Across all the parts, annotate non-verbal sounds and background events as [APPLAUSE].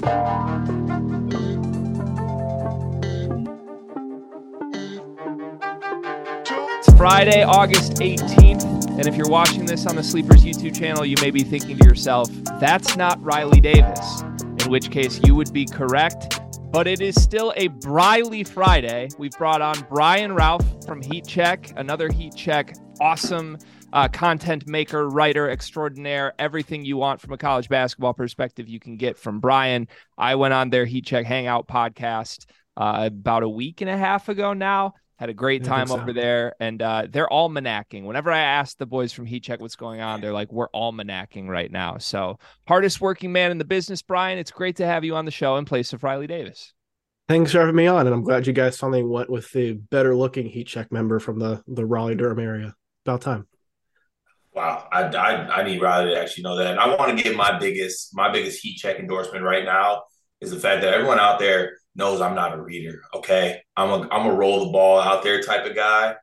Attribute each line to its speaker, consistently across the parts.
Speaker 1: It's Friday, August 18th. And if you're watching this on the Sleepers YouTube channel, you may be thinking to yourself, that's not Riley Davis, in which case you would be correct. But it is still a Briley Friday. We've brought on Brian Rauf from Heat Check, another Heat Check, awesome uh, content maker, writer extraordinaire, everything you want from a college basketball perspective, you can get from Brian. I went on their Heat Check Hangout podcast uh, about a week and a half ago now. Had a great time so. over there, and uh, they're almanacking. Whenever I ask the boys from Heat Check what's going on, they're like, "We're almanacking right now." So, hardest working man in the business, Brian. It's great to have you on the show in place of Riley Davis.
Speaker 2: Thanks for having me on, and I'm glad you guys finally went with the better looking Heat Check member from the the Raleigh Durham area. About time.
Speaker 3: Wow, I, I, I need Riley to actually know that, and I want to give my biggest my biggest Heat Check endorsement right now is the fact that everyone out there knows I'm not a reader. Okay, I'm a I'm a roll the ball out there type of guy.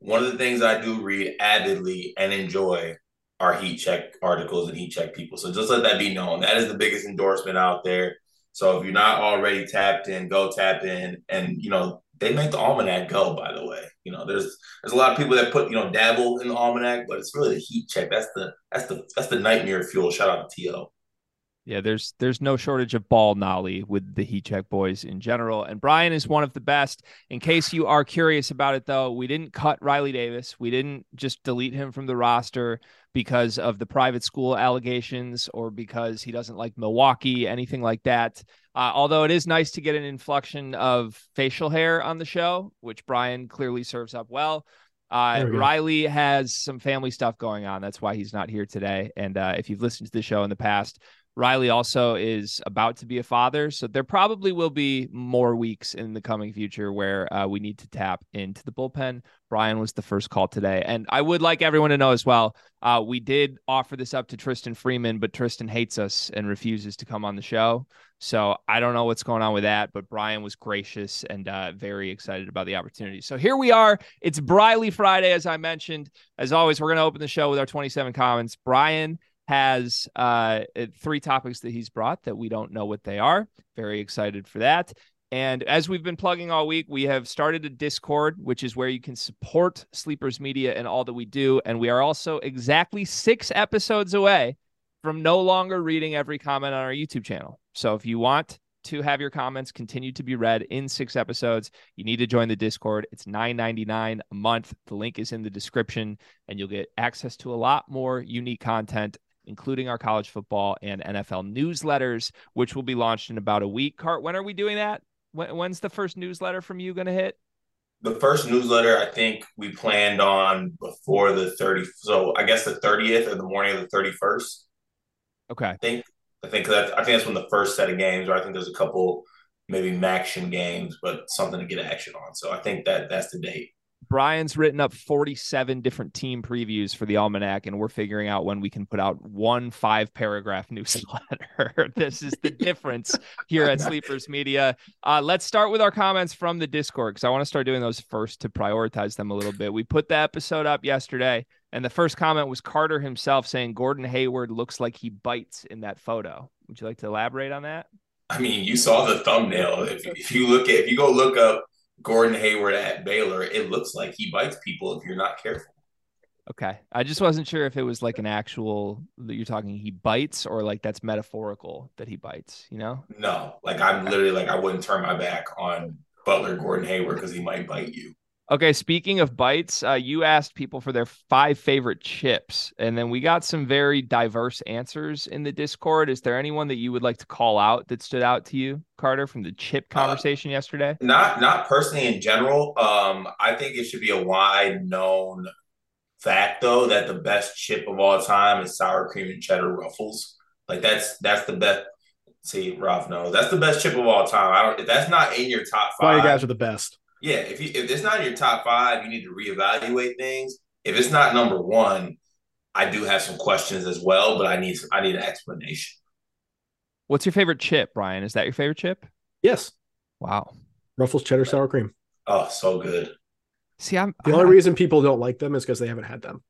Speaker 3: One of the things I do read avidly and enjoy are heat check articles and heat check people. So just let that be known. That is the biggest endorsement out there. So if you're not already tapped in, go tap in. And you know they make the almanac go. By the way, you know there's there's a lot of people that put you know dabble in the almanac, but it's really the heat check. That's the that's the that's the nightmare fuel. Shout out to To.
Speaker 1: Yeah, there's there's no shortage of ball nolly with the Heat Check boys in general, and Brian is one of the best. In case you are curious about it, though, we didn't cut Riley Davis. We didn't just delete him from the roster because of the private school allegations or because he doesn't like Milwaukee, anything like that. Uh, although it is nice to get an inflection of facial hair on the show, which Brian clearly serves up well. Uh, Riley has some family stuff going on. That's why he's not here today. And uh, if you've listened to the show in the past, Riley also is about to be a father, so there probably will be more weeks in the coming future where uh, we need to tap into the bullpen. Brian was the first call today, and I would like everyone to know as well. Uh, we did offer this up to Tristan Freeman, but Tristan hates us and refuses to come on the show. So I don't know what's going on with that, but Brian was gracious and uh, very excited about the opportunity. So here we are. It's Briley Friday, as I mentioned. As always, we're going to open the show with our 27 comments. Brian has uh, three topics that he's brought that we don't know what they are. Very excited for that. And as we've been plugging all week, we have started a Discord, which is where you can support Sleepers Media and all that we do. And we are also exactly six episodes away from no longer reading every comment on our YouTube channel. So if you want to have your comments continue to be read in six episodes, you need to join the Discord. It's $9.99 a month. The link is in the description, and you'll get access to a lot more unique content including our college football and NFL newsletters, which will be launched in about a week. Cart, when are we doing that? When, when's the first newsletter from you going to hit?
Speaker 3: The first newsletter, I think we planned on before the 30. So I guess the 30th or the morning of the 31st.
Speaker 1: Okay.
Speaker 3: I think, I think that, I think that's when the first set of games, or I think there's a couple maybe action games, but something to get action on. So I think that that's the date.
Speaker 1: Brian's written up 47 different team previews for the Almanac, and we're figuring out when we can put out one five paragraph [LAUGHS] newsletter. this is the difference here at Sleepers Media. Uh, let's start with our comments from the Discord because I want to start doing those first to prioritize them a little bit. We put the episode up yesterday, and the first comment was Carter himself saying Gordon Hayward looks like he bites in that photo. Would you like to elaborate on that?
Speaker 3: I mean, you saw the thumbnail. If, if you look at, if you go look up Gordon Hayward at Butler, it looks like he bites people if you're not careful.
Speaker 1: Okay. I just wasn't sure if it was like an actual that you're talking he bites or like that's metaphorical that he bites, you know?
Speaker 3: No. Like I'm literally like I wouldn't turn my back on Butler Gordon Hayward because he might bite you.
Speaker 1: Okay, speaking of bites, uh, you asked people for their five favorite chips, and then we got some very diverse answers in the Discord. Is there anyone that you would like to call out that stood out to you, Carter, from the chip uh, conversation uh, yesterday?
Speaker 3: Not, not personally in general. Um, I think it should be a wide known fact, though, that the best chip of all time is sour cream and cheddar ruffles. Like that's that's the best. See, Rauf knows that's the best chip of all time. I don't. If that's not in your top five,
Speaker 2: why you guys are the best.
Speaker 3: Yeah, if you, if it's not in your top five, you need to reevaluate things. If it's not number one, I do have some questions as well, but I need I need an explanation.
Speaker 1: What's your favorite chip, Brian? Is that your favorite chip?
Speaker 2: Yes.
Speaker 1: Wow.
Speaker 2: Ruffles cheddar sour cream.
Speaker 3: Oh, so good.
Speaker 1: See, I'm
Speaker 2: the only reason people don't like them is because they haven't had them.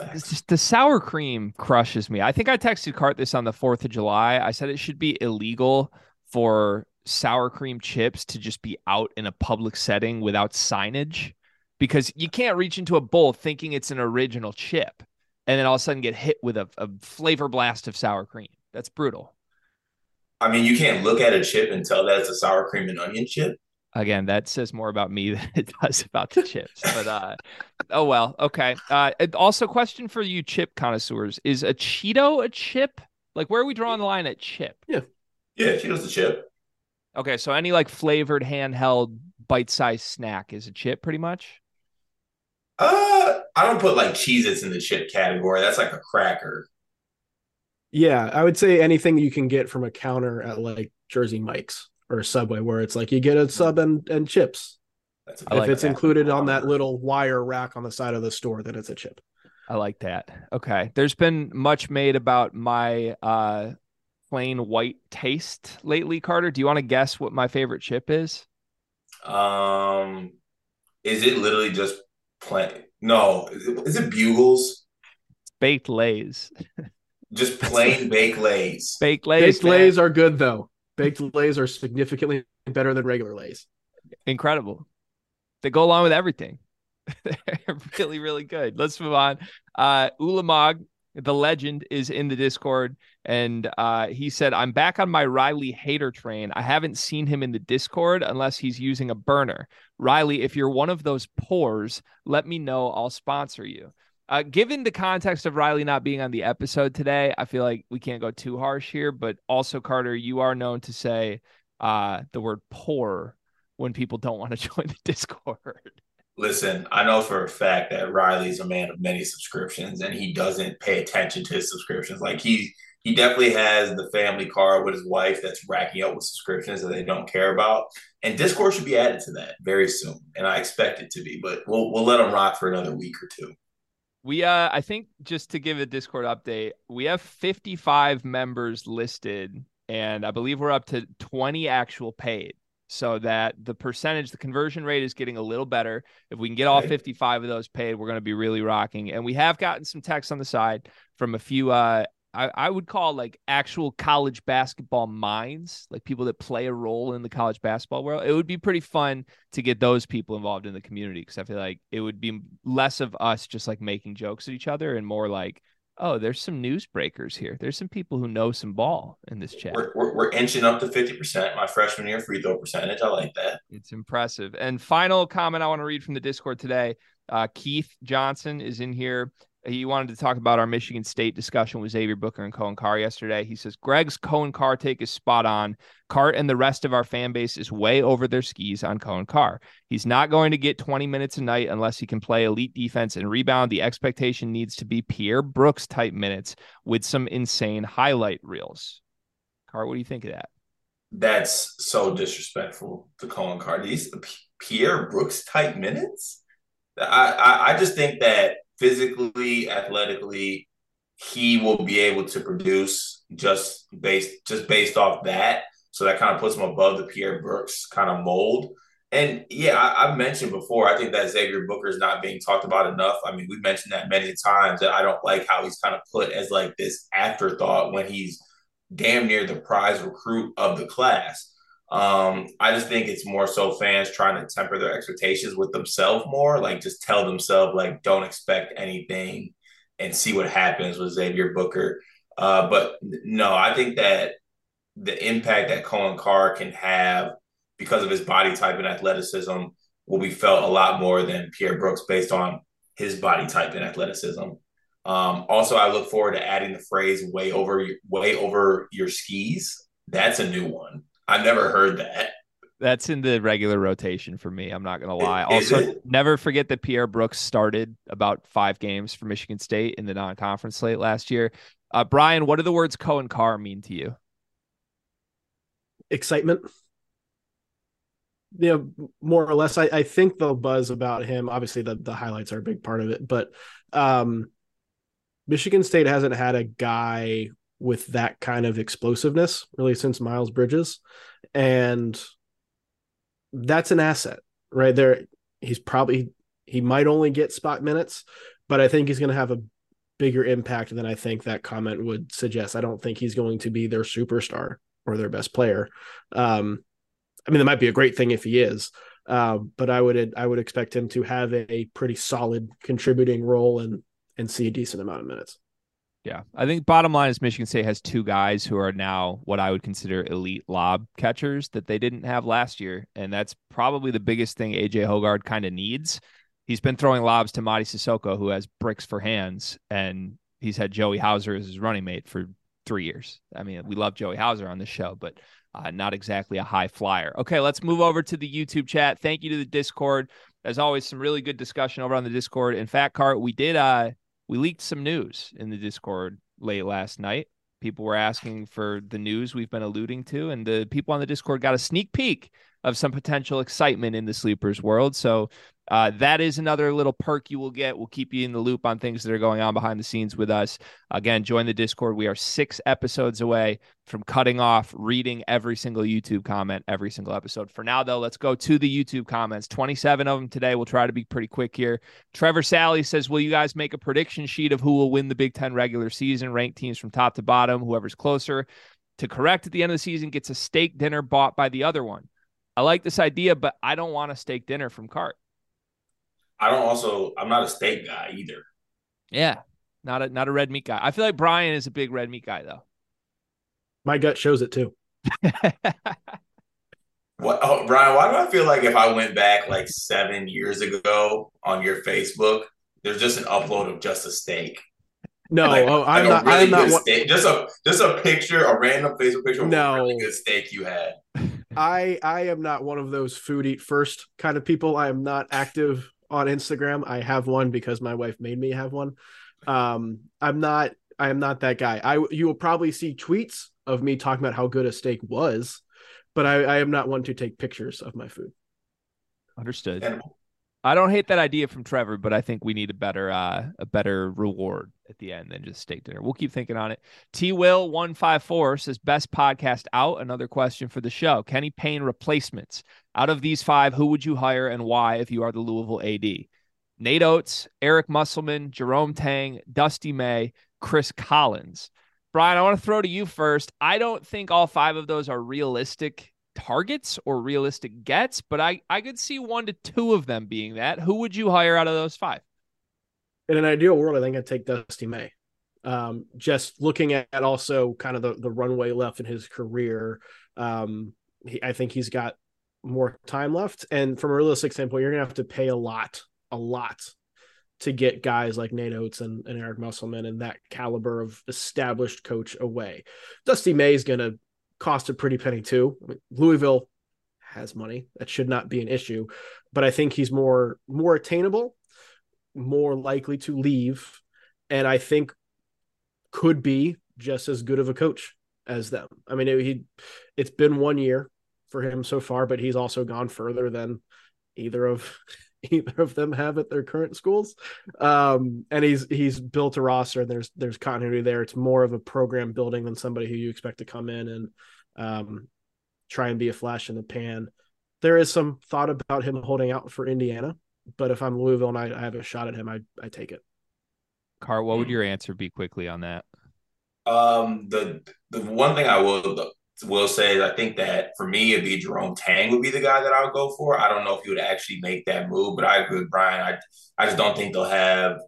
Speaker 1: It's just the sour cream crushes me. I think I texted Cart this on the 4th of July. I said it should be illegal for sour cream chips to just be out in a public setting without signage because you can't reach into a bowl thinking it's an original chip and then all of a sudden get hit with a, a flavor blast of sour cream. That's brutal.
Speaker 3: I mean, you can't look at a chip and tell that it's a sour cream and onion chip.
Speaker 1: Again, that says more about me [LAUGHS] than it does about the chips. But uh, oh well, okay. Uh, also, question for you, chip connoisseurs: Is a Cheeto a chip? Like, where are we drawing the line at chip?
Speaker 2: Yeah,
Speaker 3: yeah, Cheeto's a chip.
Speaker 1: Okay, so any like flavored handheld bite-sized snack is a chip, pretty much.
Speaker 3: Uh, I don't put like Cheez-Its in the chip category. That's like a cracker.
Speaker 2: Yeah, I would say anything you can get from a counter at like Jersey Mike's or Subway, where it's like you get a sub and, and chips. if like it's that. included on that little wire rack on the side of the store, then it's a chip.
Speaker 1: I like that. Okay. There's been much made about my uh plain white taste lately, Carter. Do you want to guess what my favorite chip is?
Speaker 3: Um is it literally just plain no, is it, is it bugles?
Speaker 1: baked lays.
Speaker 3: Just plain [LAUGHS] baked lays.
Speaker 1: Baked lays.
Speaker 2: Baked lays are good though. Baked lays are significantly better than regular lays.
Speaker 1: Incredible. They go along with everything. [LAUGHS] They're really, really good. Let's move on. Uh Ulamog, the legend, is in the Discord, and uh, he said, I'm back on my Riley hater train. I haven't seen him in the Discord unless he's using a burner. Riley, if you're one of those pores, let me know. I'll sponsor you. Uh, given the context of Riley not being on the episode today, I feel like we can't go too harsh here. But also, Carter, you are known to say uh, the word poor when people don't want to [LAUGHS] join the Discord.
Speaker 3: Listen, I know for a fact that Riley's a man of many subscriptions and he doesn't pay attention to his subscriptions. Like he he definitely has the family card with his wife that's racking up with subscriptions that they don't care about. And Discord should be added to that very soon. And I expect it to be, but we'll we'll let him rock for another week or two.
Speaker 1: We uh I think just to give a Discord update, we have 55 members listed and I believe we're up to 20 actual paid. So that the percentage, the conversion rate is getting a little better. If we can get all 55 of those paid, we're going to be really rocking. And we have gotten some text on the side from a few uh I, I would call like actual college basketball minds, like people that play a role in the college basketball world. It would be pretty fun to get those people involved in the community because I feel like it would be less of us just like making jokes at each other and more like, oh, there's some newsbreakers here. There's some people who know some ball in this chat.
Speaker 3: We're, we're, we're inching up to 50%. My freshman year free throw percentage. I like that.
Speaker 1: It's impressive. And final comment I want to read from the Discord today. Uh, Keith Johnson is in here he wanted to talk about our Michigan State discussion with Xavier Booker and Coen Carr yesterday. He says Greg's Coen Carr take is spot on. Cart and the rest of our fan base is way over their skis on Coen Carr. He's not going to get 20 minutes a night unless he can play elite defense and rebound. The expectation needs to be Pierre Brooks type minutes with some insane highlight reels. Carr, what do you think of that?
Speaker 3: That's so disrespectful to Coen Carr. These Pierre Brooks type minutes. I, I, I just think that physically, athletically, he will be able to produce just based just based off that. So that kind of puts him above the Pierre Brooks kind of mold. And yeah, I, have mentioned before, I think that Xavier Booker is not being talked about enough. I mean, we've mentioned that many times that I don't like how he's kind of put as like this afterthought when he's damn near the prize recruit of the class. Um, I just think it's more so fans trying to temper their expectations with themselves more, like just tell themselves like don't expect anything and see what happens with Xavier Booker. Uh, but no, I think that the impact that Coen Carr can have because of his body type and athleticism will be felt a lot more than Pierre Brooks based on his body type and athleticism. Um, also, I look forward to adding the phrase "way over, way over your skis." That's a new one. I've never heard that.
Speaker 1: That's in the regular rotation for me. I'm not going to lie. Is also, it? never forget that Pierre Brooks started about five games for Michigan State in the non conference slate last year. Uh, Brian, what do the words Coen Carr mean to you?
Speaker 2: Excitement. You know, more or less, I, I think the buzz about him, obviously, the, the highlights are a big part of it, but um, Michigan State hasn't had a guy with that kind of explosiveness really since Miles Bridges. And that's an asset right there. He's probably, he might only get spot minutes, but I think he's going to have a, bigger impact than I think that comment would suggest. I don't think he's going to be their superstar or their best player. Um, I mean, that might be a great thing if he is, uh, but I would I would expect him to have a pretty solid contributing role and and see a decent amount of minutes.
Speaker 1: Yeah, I think bottom line is Michigan State has two guys who are now what I would consider elite lob catchers that they didn't have last year, and that's probably the biggest thing AJ Hoggard kind of needs. He's been throwing lobs to Mady Sissoko, who has bricks for hands, and he's had Joey Hauser as his running mate for three years. I mean, we love Joey Hauser on the show, but uh, not exactly a high flyer. Okay, let's move over to the YouTube chat. Thank you to the Discord. As always, some really good discussion over on the Discord. In fact, Cart, we did uh we leaked some news in the Discord late last night. People were asking for the news we've been alluding to, and the people on the Discord got a sneak peek of some potential excitement in the sleepers world. So uh, that is another little perk you will get. We'll keep you in the loop on things that are going on behind the scenes with us. Again, join the Discord. We are six episodes away from cutting off reading every single YouTube comment every single episode. For now, though, let's go to the YouTube comments. 27 of them today. We'll try to be pretty quick here. Trevor Sally says, Will you guys make a prediction sheet of who will win the Big Ten regular season? Rank teams from top to bottom. Whoever's closer to correct at the end of the season gets a steak dinner bought by the other one. I like this idea, but I don't want a steak dinner from Cart.
Speaker 3: I don't also I'm not a steak guy either.
Speaker 1: Yeah. Not a not a red meat guy. I feel like Brian is a big red meat guy though.
Speaker 2: My gut shows it too. [LAUGHS]
Speaker 3: what oh, Brian, why do I feel like if I went back like seven years ago on your Facebook, there's just an upload of just a steak.
Speaker 2: No, like, oh, I'm like not. Really I'm not.
Speaker 3: Steak, just a just a picture, a random Facebook picture of no. a really good steak you had.
Speaker 2: I I am not one of those food eat first kind of people. I am not active on Instagram. I have one because my wife made me have one. Um, I'm not. I am not that guy. I you will probably see tweets of me talking about how good a steak was, but I, I am not one to take pictures of my food.
Speaker 1: Understood. And I don't hate that idea from Trevor, but I think we need a better uh, a better reward at the end than just steak dinner. We'll keep thinking on it. T Will one five four says best podcast out. Another question for the show: Kenny Payne replacements. Out of these five, who would you hire and why? If you are the Louisville AD, Nate Oats, Eric Musselman, Jerome Tang, Dusty May, Chris Collins. Brian, I want to throw to you first. I don't think all five of those are realistic targets or realistic gets, but I, I could see one to two of them being that. Who would you hire out of those five?
Speaker 2: In an ideal world, I think I'd take Dusty May. Um, just looking at also kind of the, the runway left in his career, um, he, I think he's got more time left. And from a realistic standpoint, you're going to have to pay a lot, a lot to get guys like Nate Oats and, and Eric Musselman and that caliber of established coach away. Dusty May is going to cost a pretty penny too. I mean, Louisville has money; that should not be an issue. But I think he's more more attainable, more likely to leave, and I think could be just as good of a coach as them. I mean, it, he it's been one year for him so far, but he's also gone further than either of [LAUGHS] either of them have at their current schools. Um, and he's he's built a roster there's there's continuity there. It's more of a program building than somebody who you expect to come in and um, try and be a flash in the pan. There is some thought about him holding out for Indiana, but if I'm Louisville and I, I have a shot at him, I I take it.
Speaker 1: Car, what would your answer be quickly on that?
Speaker 3: Um, the the one thing I will will say is I think that for me, it'd be Jerome Tang would be the guy that I would go for. I don't know if he would actually make that move, but I agree with Brian. I I just don't think they'll have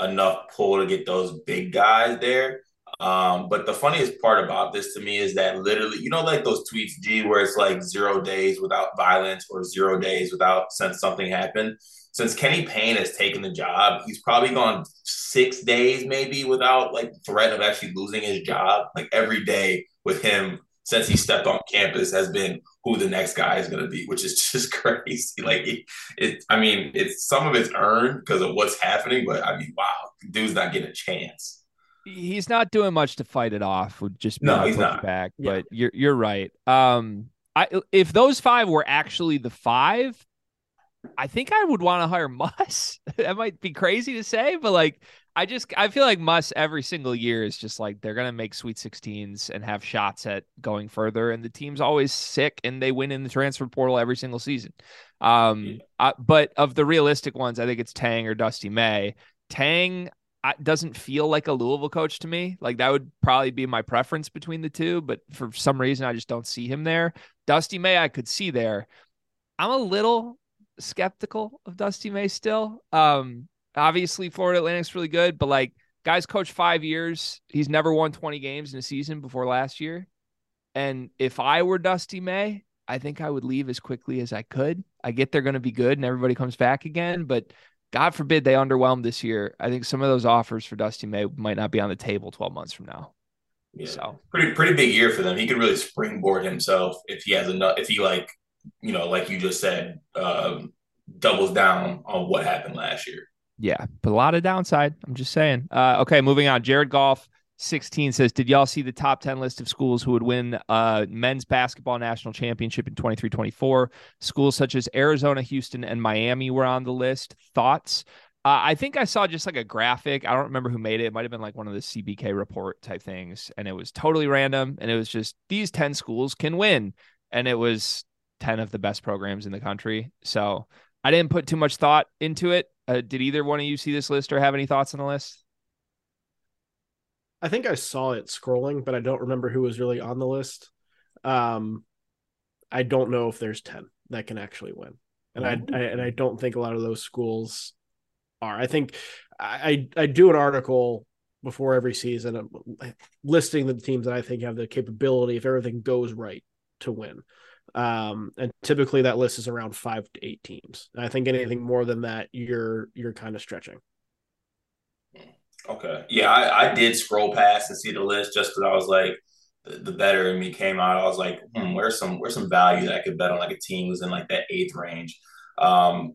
Speaker 3: enough pull to get those big guys there. Um, but the funniest part about this to me is that literally, you know, like those tweets, G, where it's like zero days without violence or zero days without since something happened. Since Kenny Payne has taken the job, he's probably gone six days maybe without like threat of actually losing his job. Like every day with him since he stepped on campus has been who the next guy is going to be, which is [LAUGHS] just crazy. Like it, it, I mean, it's some of it's earned because of what's happening, but I mean, wow, dude's not getting a chance.
Speaker 1: He's not doing much to fight it off. Would just no, he's not back. Yeah. But you're you're right. Um, I if those five were actually the five, I think I would want to hire [LAUGHS] Muss. that might be crazy to say, but like I just I feel like Muss every single year is just like they're gonna make Sweet 16s and have shots at going further, and the team's always sick and they win in the transfer portal every single season. Um, I, but of the realistic ones, I think it's Tang or Dusty May. Tang, doesn't feel like a Louisville coach to me. Like that would probably be my preference between the two, but for some reason I just don't see him there. Dusty May I could see there. I'm a little skeptical of Dusty May still. Um obviously Florida Atlantic's really good, but like guys coach 5 years, he's never won 20 games in a season before last year. And if I were Dusty May, I think I would leave as quickly as I could. I get they're going to be good and everybody comes back again, but God forbid they underwhelm this year. I think some of those offers for Dusty May might not be on the table 12 months from now.
Speaker 3: Yeah. So pretty pretty big year for them. He could really springboard himself if he has enough. If he like, you know, like you just said, um, doubles down on what happened last year.
Speaker 1: Yeah, but a lot of downside. I'm just saying. Uh, okay, moving on. Jared Goff 16 says, Did y'all see the top 10 list of schools who would win uh, men's basketball national championship in 23 24? Schools such as Arizona, Houston, and Miami were on the list. Thoughts? Uh, I think I saw just like a graphic. I don't remember who made it. It might have been like one of the CBK report type things. And it was totally random. And it was just these 10 schools can win. And it was 10 of the best programs in the country. So I didn't put too much thought into it. Uh, did either one of you see this list or have any thoughts on the list?
Speaker 2: I think I saw it scrolling, but I don't remember who was really on the list. Um, I don't know if there's ten that can actually win, and I, I, and I don't think a lot of those schools are. I think I I do an article before every season uh, listing the teams that I think have the capability if everything goes right to win. Um, and typically that list is around five to eight teams. I think anything more than that, you're you're kind of stretching.
Speaker 3: Okay. Yeah, I, I did scroll past and see the list just because I was like, the, the, better in me came out. I was like, hmm, where's some where's some value that I could bet on like a team who's in like that eighth range. Um,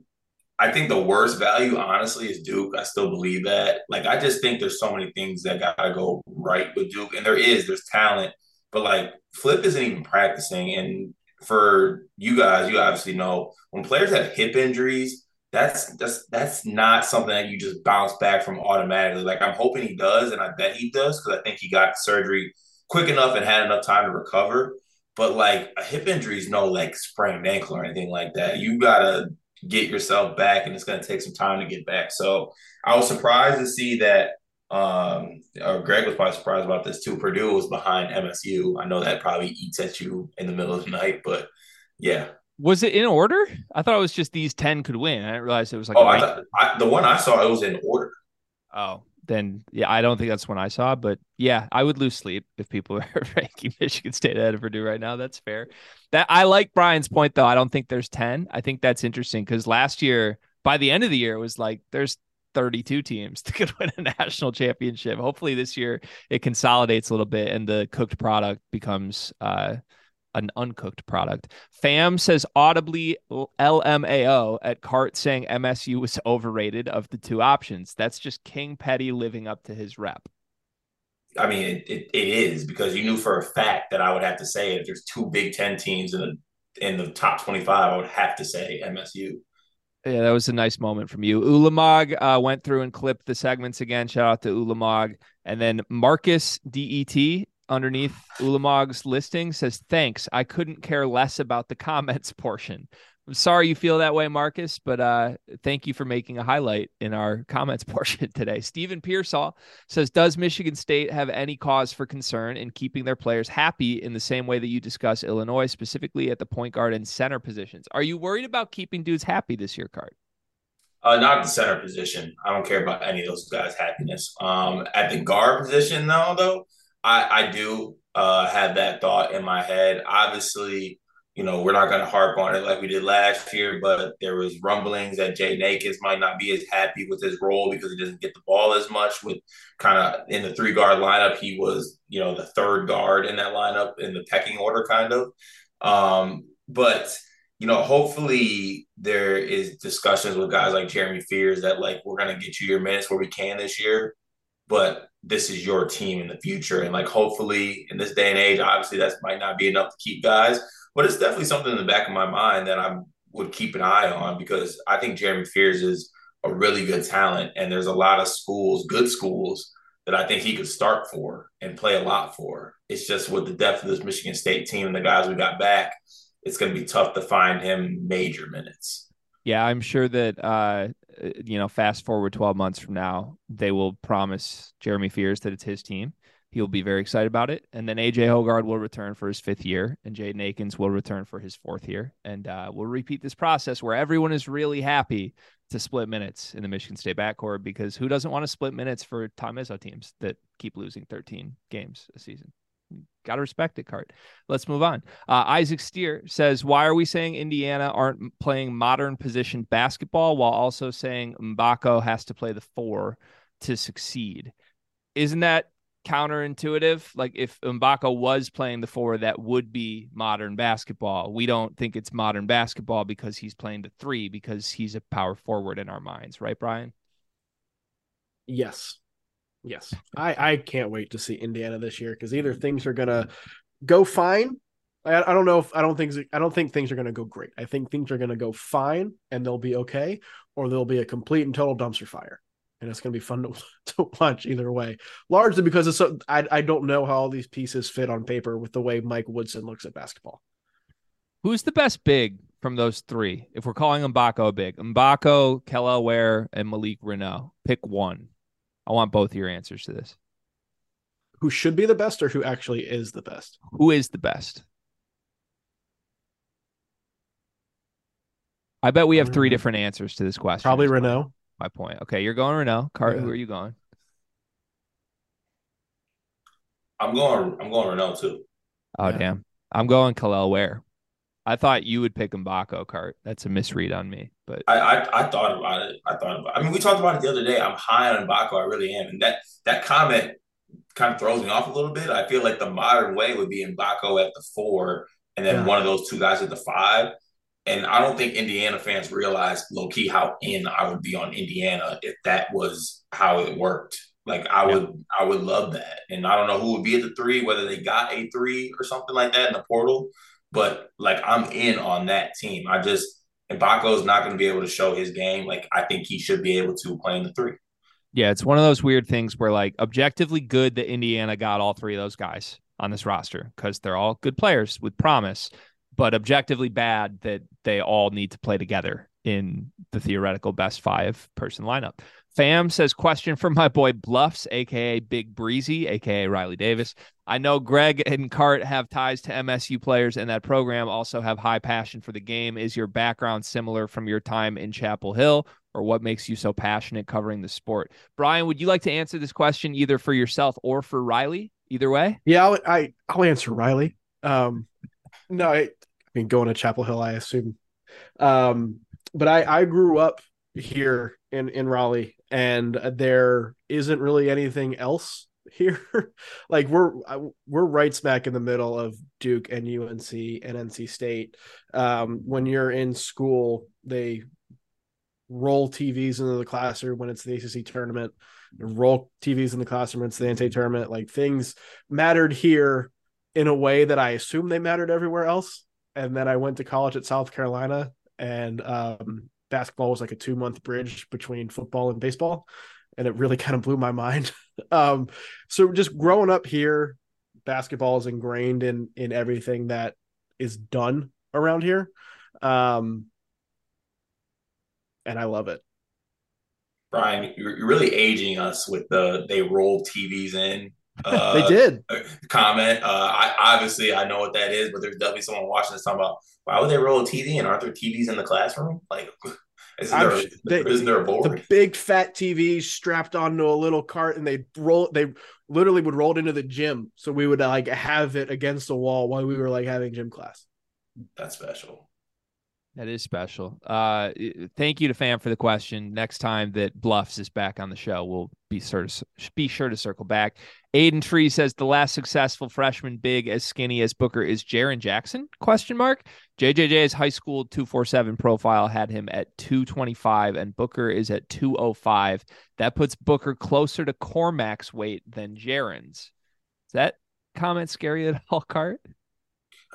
Speaker 3: I think the worst value, honestly, is Duke. I still believe that. Like, I just think there's so many things that gotta go right with Duke, and there is. There's talent, but like Flip isn't even practicing. And for you guys, you obviously know when players have hip injuries, that's that's that's not something that you just bounce back from automatically. Like I'm hoping he does, and I bet he does because I think he got surgery quick enough and had enough time to recover. But like a hip injury is no like sprained ankle or anything like that. You gotta get yourself back, and it's gonna take some time to get back. So I was surprised to see that. Um, Greg was probably surprised about this too. Purdue was behind MSU. I know that probably eats at you in the middle of the night, but yeah,
Speaker 1: was it in order? I thought it was just these ten could win. I didn't realize it was like.
Speaker 3: Oh, I, I, the one I saw it was in order.
Speaker 1: Oh, then yeah, I don't think that's when I saw, but yeah, I would lose sleep if people [LAUGHS] are ranking [LAUGHS] Michigan State ahead of Purdue right now. That's fair. That I like Brian's point though. I don't think there's ten. I think that's interesting because last year, by the end of the year, it was like there's 32 teams [LAUGHS] that could win a national championship. Hopefully this year it consolidates a little bit and the cooked product becomes uh an uncooked product. Fam says audibly LMAO at Cart saying MSU was [LAUGHS] overrated of the two options. That's just King Petty living up to his rep.
Speaker 3: I mean, it, it, it is because you knew for a fact that I would have to say if there's two Big Ten teams in the in the top 25, I would have to say MSU.
Speaker 1: Yeah, that was a nice moment from you. Ulamog uh, went through and clipped the segments again. Shout out to Ulamog. And then Marcus DET underneath Ulamog's listing says, Thanks. I couldn't care less about the comments [LAUGHS] portion. I'm sorry you feel that way, Marcus, but uh, thank you for making a highlight in our [LAUGHS] comments portion today. Stephen Pearsall says, Does Michigan State have any cause for concern in keeping their players happy in the same way that you discuss Illinois, specifically at the point guard and center positions? Are you worried about keeping dudes happy this year, Cart?
Speaker 3: Uh, not the center position. I don't care about any of those guys' happiness. Um, at the guard position, though, though, I, I do uh, have that thought in my head. Obviously, you know, we're not going to harp on it like we did last year, but there was rumblings that Jay Akins might not be as happy with his role because he doesn't get the ball as much. With kind of in the three guard lineup, he was, you know, the third guard in that lineup in the pecking order, kind of. Um, but you know, hopefully there is discussions with guys like Jeremy Fears that like we're going to get you your minutes where we can this year, but this is your team in the future. And like hopefully in this day and age, obviously that might not be enough to keep guys, but it's definitely something in the back of my mind that I would keep an eye on because I think Jeremy Fears is a really good talent. And there's a lot of schools, good schools, that I think he could start for and play a lot for. It's just with the depth of this Michigan State team and the guys we got back, it's going to be tough to find him major minutes.
Speaker 1: Yeah, I'm sure that uh, you know, fast forward 12 months from now, they will promise Jeremy Fears that it's his team. He'll be very excited about it. And then AJ Hoggard will return for his fifth year, and Jaden Akins will return for his fourth year. And uh, we'll repeat this process where everyone is really happy to split minutes in the Michigan State backcourt because who doesn't want to split minutes for Tom Izzo teams that keep losing 13 games a season? Got to respect it, Cart. Let's move on. Uh, Isaac Steer says, Why are we saying Indiana aren't playing modern position basketball while also saying Mgbako has to play the four to succeed? Isn't that counterintuitive. Like if Mgbako was playing the four, that would be modern basketball. We don't think it's modern basketball because he's playing the three because he's a power forward in our minds, right, Brian?
Speaker 2: Yes. Yes. I, I can't wait to see Indiana this year because either things are gonna go fine. I, I don't know if I don't think I don't think things are gonna go great. I think things are gonna go fine and they'll be okay, or they'll be a complete and total dumpster fire and it's going to be fun to, [LAUGHS] to watch either way. Largely because it's so, I I don't know how all these pieces fit on paper with the way Mike Woodson looks at basketball.
Speaker 1: Who's the best big from those three? If we're calling Mgbako big, Mgbako, Kel'el Ware, and Malik Reneau. Pick one. I want both your answers to this.
Speaker 2: Who should be the best, or who actually is the best?
Speaker 1: Who is the best? I bet we have three mm-hmm. different answers to this question.
Speaker 2: Probably Reneau
Speaker 1: my point. Okay, you're going Reneau. Cart, yeah. who are you going?
Speaker 3: I'm going. I'm going Reneau too.
Speaker 1: Oh yeah. damn! I'm going Kel'el Ware. I thought you would pick Mgbako Cart. That's a misread on me, but
Speaker 3: I, I, I thought about it. I thought about. It. I mean, we talked about it the other day. I'm high on Mgbako. I really am, and that that comment kind of throws me off a little bit. I feel like the modern way would be Mgbako at the four, and then yeah. one of those two guys at the five. And I don't think Indiana fans realize low key how in I would be on Indiana if that was how it worked. Like I would, yeah. I would love that. And I don't know who would be at the three, whether they got a three or something like that in the portal. But like I'm in on that team. I just Mgbako is not going to be able to show his game. Like I think he should be able to play in the three.
Speaker 1: Yeah, it's one of those weird things where like objectively good that Indiana got all three of those guys on this roster because they're all good players with promise but objectively bad that they all need to play together in the theoretical best five person lineup. Fam says, question from my boy Bluffs, aka Big Breezy, aka Riley Davis. I know Greg and Cart have ties to MSU players, and that program also have high passion for the game. Is your background similar from your time in Chapel Hill, or what makes you so passionate covering the sport? Brian, would you like to answer this question either for yourself or for Riley? Either way.
Speaker 2: Yeah, I'll, I, I'll answer Riley. Um, no, I, I mean going to Chapel Hill, I assume. Um, but I I grew up here in in Raleigh, and there isn't really anything else [LAUGHS] here. like we're we're right smack in the middle of Duke and UNC and NC State. Um, when you're in school, they roll TVs into the classroom when it's the ACC tournament. Roll TVs in the classroom when it's the NCAA tournament. Like things mattered here in a way that I assume they mattered everywhere else. And then I went to college at South Carolina, and um, basketball was like a two month bridge between football and baseball. And it really [LAUGHS] kind of blew my mind. [LAUGHS] um, so just growing up here, basketball is ingrained in in everything that is done around here. Um, and I love it.
Speaker 3: Brian, you're really aging us with the they roll TVs in
Speaker 2: uh, they did
Speaker 3: comment. Uh, I obviously I know what that is, but there's definitely someone watching this talking about why would they roll a TV and aren't there TVs in the classroom? Like, [LAUGHS] isn't there, they, isn't there a board?
Speaker 2: The big fat TV strapped onto a little cart, and they roll. They literally would roll it into the gym, so we would like have it against the wall while we were like having gym class.
Speaker 3: That's special.
Speaker 1: That is special. Uh, thank you to fam for the question. Next time that Bluffs is back on the show, we'll be sure to be sure to circle back. Aiden Tree says the last successful freshman big as skinny as Booker is Jaren Jackson? Question mark. JJJ's high school two four seven profile had him at two twenty five, and Booker is at two oh five. That puts Booker closer to Cormac's weight than Jaren's. Is that comment scary at all, Cart?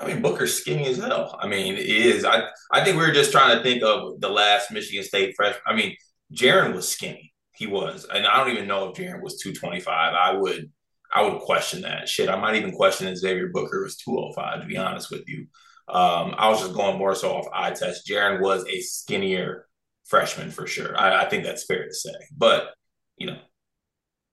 Speaker 3: I mean, Booker's skinny as hell. I mean, he is. I I think we were just trying to think of the last Michigan State freshman. I mean, Jaren was skinny. He was, and I don't even know if Jaren was two twenty five. I would I would question that shit. I might even question if Xavier Booker was two oh five. To be honest with you, um, I was just going more so off eye test. Jaren was a skinnier freshman for sure. I, I think that's fair to say. But you know,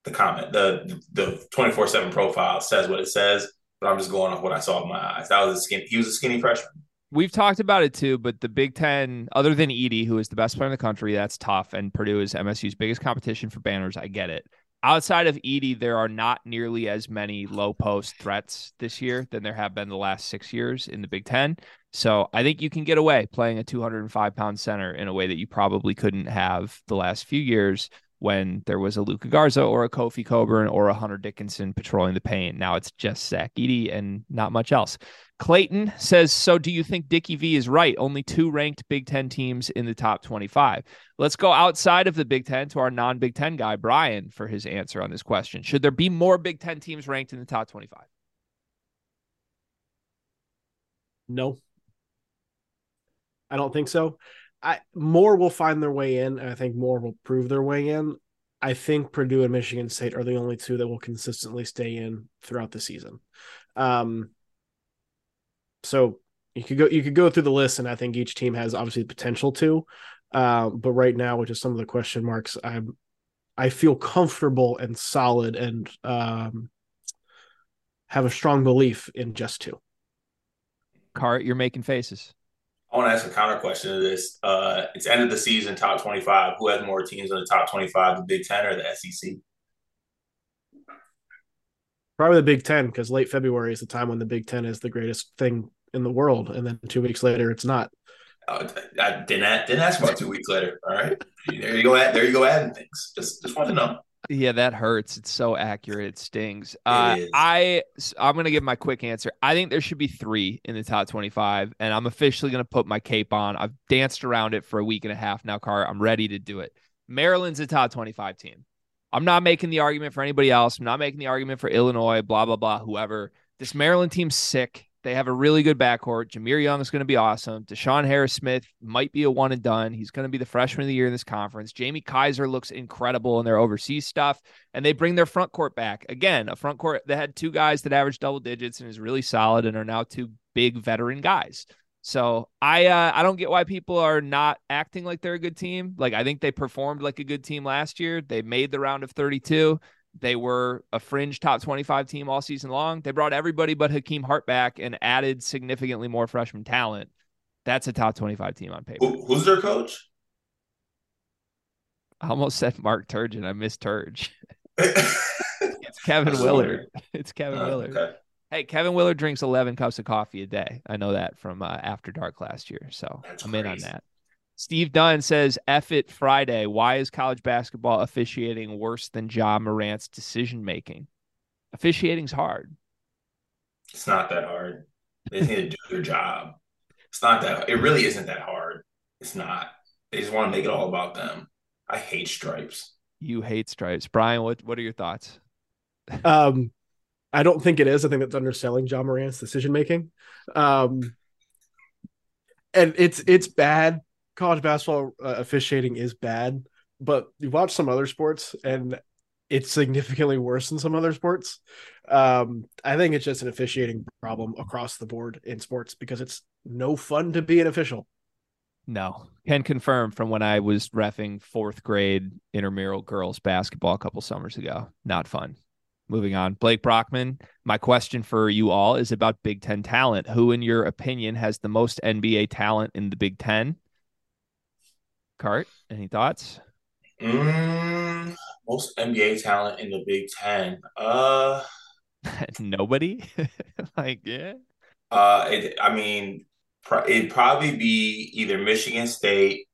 Speaker 3: the comment, the the twenty four seven profile says what it says. But I'm just going off what I saw with my eyes. That was a skinny. He was a skinny freshman.
Speaker 1: We've talked about it too, but the Big Ten, other than Edey, who is the best player in the country, that's tough. And Purdue is MSU's biggest competition for banners. I get it. Outside of Edey, there are not nearly as many low post threats this year than there have been the last six years in the Big Ten. So I think you can get away playing a 205 pound center in a way that you probably couldn't have the last few years when there was a Luka Garza or a Kofi Cockburn or a Hunter Dickinson patrolling the paint. Now it's just Zach Edey and not much else. Clayton says, So do you think Dickie V is right? Only two ranked Big Ten teams in the top 25. Let's go outside of the Big Ten to our non Big Ten guy, Brian, for his answer on this question. Should there be more Big Ten teams ranked in the top 25?
Speaker 2: No. I don't think so. I more will find their way in, and I think more will prove their way in. I think Purdue and Michigan State are the only two that will consistently stay in throughout the season. Um, so you could go you could go through the list, and I think each team has obviously the potential to. Um, but right now, which is some of the question marks, I'm I feel comfortable and solid and um, have a strong belief in just two.
Speaker 1: Cart, you're making faces.
Speaker 3: I want to ask a counter question to this. Uh, it's end of the season, top 25. Who has more teams in the top 25, the Big Ten or the SEC?
Speaker 2: Probably the Big Ten, because late February is the time when the Big Ten is the greatest thing in the world. And then two weeks later, it's not.
Speaker 3: Uh, I didn't, didn't ask about two weeks later. All right. There you go. There you go adding things. Just, just want to know.
Speaker 1: Yeah, that hurts. It's so accurate. It stings. Uh, I I'm gonna give my quick answer. I think there should be three in the top 25, and I'm officially gonna put my cape on. I've danced around it for a week and a half now, Car. I'm ready to do it. Maryland's a top 25 team. I'm not making the argument for anybody else. I'm not making the argument for Illinois, blah blah blah. Whoever. This Maryland team's sick. They have a really good backcourt. Jahmir Young is going to be awesome. DeShawn Harris Smith might be a one and done. He's going to be the freshman of the year in this conference. Jamie Kaiser looks incredible in their overseas stuff. And they bring their front court back. Again, a front court that had two guys that averaged double digits and is really solid and are now two big veteran guys. So I uh, I don't get why people are not acting like they're a good team. Like I think they performed like a good team last year. They made the round of 32. They were a fringe top 25 team all season long. They brought everybody but Hakim Hart back and added significantly more freshman talent. That's a top 25 team on paper.
Speaker 3: who's their coach?
Speaker 1: I almost said Mark Turgeon. I missed Turge. [LAUGHS] it's Kevin Willard. It's Kevin oh, Willard. Okay. Hey, Kevin Willard drinks 11 cups of coffee a day. I know that from uh, After Dark last year. So That's I'm crazy. in on that. Steve Dunn says, F it Friday. Why is college basketball officiating worse than Ja Morant's decision making? Officiating's hard.
Speaker 3: It's not that hard. They need to do their job. It's not that it really isn't that hard. It's not. They just want to make it all about them. I hate stripes.
Speaker 1: You hate stripes. Brian, what what are your thoughts? [LAUGHS]
Speaker 2: Um I don't think it is. I think that's underselling Ja Morant's decision making. Um and it's it's bad college basketball uh, officiating is bad, but you watch some other sports and it's significantly worse than some other sports. Um, I think it's just an officiating problem across the board in sports because it's no fun to be an official.
Speaker 1: No, can confirm from when I was refing fourth grade intramural girls basketball a couple summers ago. Not fun. Moving on, Blake Brockman. My question for you all is about Big Ten talent. Who, in your opinion, has the most NBA talent in the Big Ten? Cart, any thoughts?
Speaker 3: Mm, most NBA talent in the Big Ten. Uh, [LAUGHS]
Speaker 1: nobody. [LAUGHS] like, yeah.
Speaker 3: Uh, it, I mean, it'd probably be either Michigan State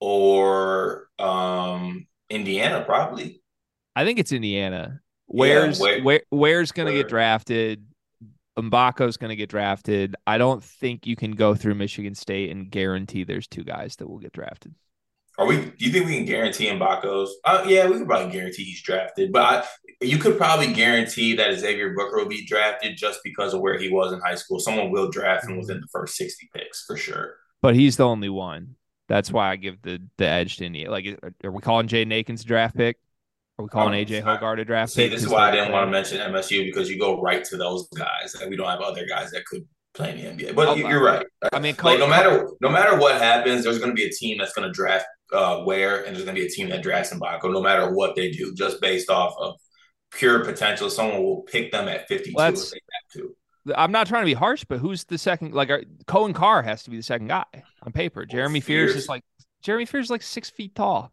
Speaker 3: or um Indiana, probably.
Speaker 1: I think it's Indiana. Where's yeah, where, where where's going to get drafted? Mgbako's going to get drafted. I don't think you can go through Michigan State and guarantee there's two guys that will get drafted.
Speaker 3: Are we? Do you think we can guarantee Mgbako's? Uh, yeah, we can probably guarantee he's drafted, but I, you could probably guarantee that Xavier Booker will be drafted just because of where he was in high school. Someone will draft him within the first sixty picks for sure.
Speaker 1: But he's the only one. That's why I give the the edge to Indiana. Like, are we calling Jay Akins draft pick? Are we calling um, AJ Hoggard a draft
Speaker 3: see? This is why I didn't want to mention MSU because you go right to those guys, and we don't have other guys that could playing the NBA. But oh, you're right.
Speaker 1: I mean,
Speaker 3: like no matter no matter what happens, there's going to be a team that's going to draft uh, Ware, and there's going to be a team that drafts Mgbako. No matter what they do, just based off of pure potential, someone will pick them at 52 well, if they have to.
Speaker 1: I'm not trying to be harsh, but who's the second? Like are, Coen Carr has to be the second guy on paper. Jeremy Fears. Fears is like Jeremy Fears is like six feet tall.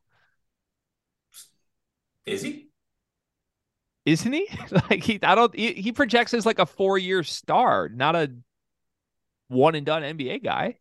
Speaker 3: Is he?
Speaker 1: Isn't he? [LAUGHS] like he, I don't. He, he projects as like a four year star, not a one and done NBA guy.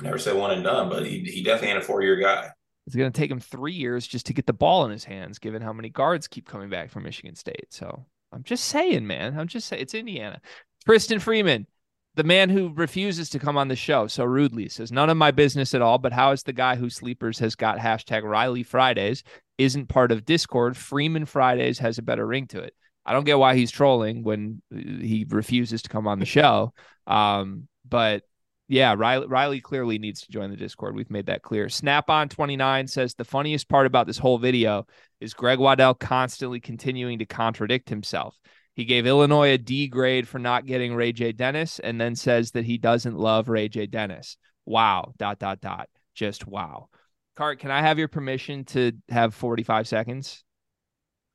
Speaker 3: Never said one and done, but he he definitely ain't a four year guy.
Speaker 1: It's going to take him three years just to get the ball in his hands, given how many guards keep coming back from Michigan State. So I'm just saying, man. I'm just saying it's Indiana. Tristan Freeman, the man who refuses to come on the show so rudely, says none of my business at all. But how is the guy who sleepers has got hashtag Riley Fridays isn't part of Discord? Freeman Fridays has a better ring to it. I don't get why he's trolling when he refuses to come on the show. Um, but yeah, Riley, Riley clearly needs to join the Discord. We've made that clear. Snap on 29 says the funniest part about this whole video is Greg Waddell constantly continuing to contradict himself. He gave Illinois a D grade for not getting Ray J. Dennis and then says that he doesn't love Ray J. Dennis. Wow. Dot, dot, dot. Just wow. Cart, can I have your permission to have 45 seconds?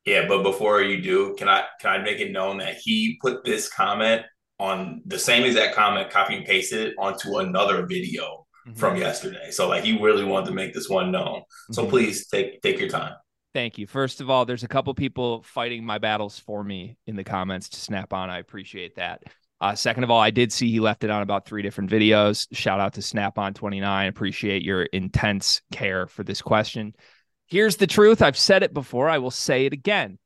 Speaker 3: Yeah, but before you do, can I can I make it known that he put this comment on the same exact comment, copy and pasted it onto another video mm-hmm. from yesterday. So like he really wanted to make this one known. So mm-hmm. please take take your time.
Speaker 1: Thank you. First of all, there's a couple people fighting my battles for me in the comments to snap on. I appreciate that. Uh, second of all, I did see he left it on about three different videos. Shout out to Snap on 29. Appreciate your intense care for this question. Here's the truth. I've said it before. I will say it again.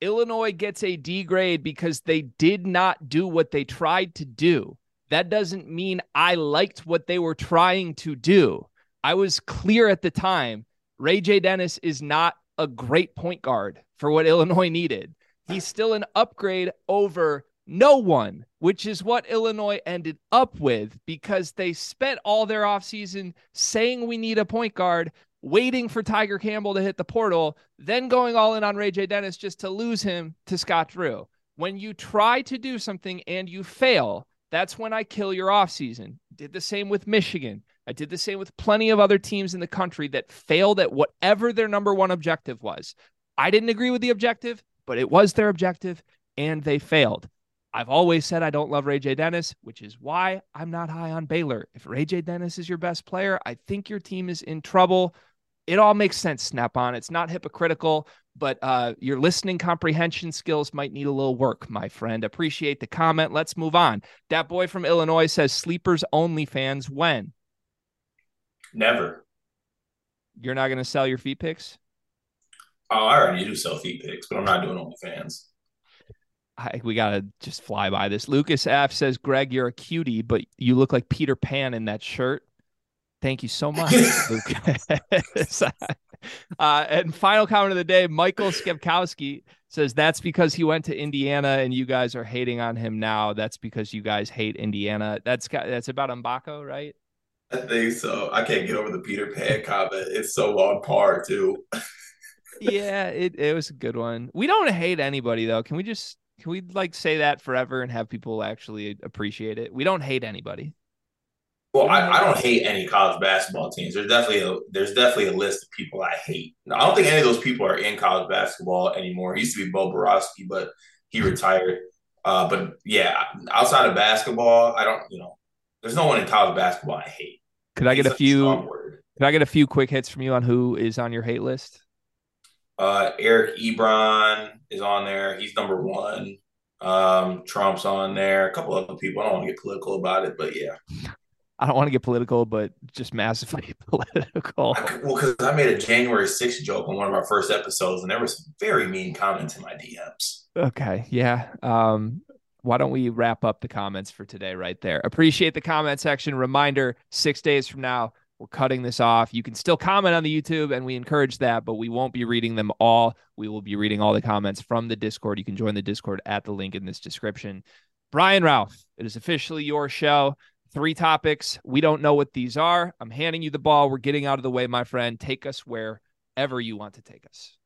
Speaker 1: Illinois gets a D grade because they did not do what they tried to do. That doesn't mean I liked what they were trying to do. I was clear at the time. Ray J. Dennis is not a great point guard for what [LAUGHS] Illinois needed. He's still an upgrade over no one, which is what Illinois ended up with because they spent all their offseason saying we need a point guard waiting for Tiger Campbell to hit the portal, then going all in on Ray J. Dennis just to lose him to Scott Drew. When you try to do something and you fail, that's when I kill your offseason. Did the same with Michigan. I did the same with plenty of other teams in the country that failed at whatever their number one objective was. I didn't agree with the objective, but it was their objective and they failed. I've always said I don't love Ray J. Dennis, which is why I'm not high on Baylor. If Ray J. Dennis is your best player, I think your team is in trouble it all makes sense, Snap on. It's not hypocritical, but uh, your listening comprehension skills might need a little work, my friend. Appreciate the comment. Let's move on. That boy from Illinois says sleepers only fans when?
Speaker 3: Never.
Speaker 1: You're not going to sell your feet picks?
Speaker 3: Oh, I already do sell feet picks, but I'm not doing OnlyFans.
Speaker 1: I, we gotta just fly by this. Lucas F says, "Greg, you're a cutie, but you look like Peter Pan in that shirt." Thank you so much, [LAUGHS] Lucas. [LAUGHS] uh, and final comment of the day, Michael Skepkowski says that's because he went to Indiana and you guys are hating on him now. That's because you guys hate Indiana. That's that's about Mgbako, right?
Speaker 3: I think so. I can't get over the Peter Pan [LAUGHS] comment. It's so on par too.
Speaker 1: yeah, it, it was a good one. We don't hate anybody though. Can we just can we like say that forever and have people actually appreciate it? We don't hate anybody.
Speaker 3: Well, I, I, don't hate any college basketball teams. There's definitely a there's definitely a list of people I hate. I don't think any of those people are in college basketball anymore. He used to be Bo Borowski, but he retired. Uh, but yeah, outside of basketball, I don't. You know, there's no one in college basketball I hate.
Speaker 1: Could I get a few? Could I get a few quick hits from you on who is on your hate list?
Speaker 3: Uh, Eric Ebron is on there. He's number one. Um, Trump's on there. A couple other people. I don't want to get political about it, but yeah.
Speaker 1: I don't want to get political, but just massively [LAUGHS] political.
Speaker 3: well, because I made a January 6th joke on one of our first episodes, and there was some very mean comments in my DMs.
Speaker 1: Okay. Yeah. Um, why don't we wrap up the comments for today right there? Appreciate the comment section. Reminder six days from now, we're cutting this off. You can still comment on the YouTube, and we encourage that, but we won't be reading them all. We will be reading all the comments from the Discord. You can join the Discord at the link in this description. Brian Rauf, it is officially your show. Three topics. We don't know what these are. I'm handing you the ball. We're getting out of the way, my friend. Take us wherever you want to take us.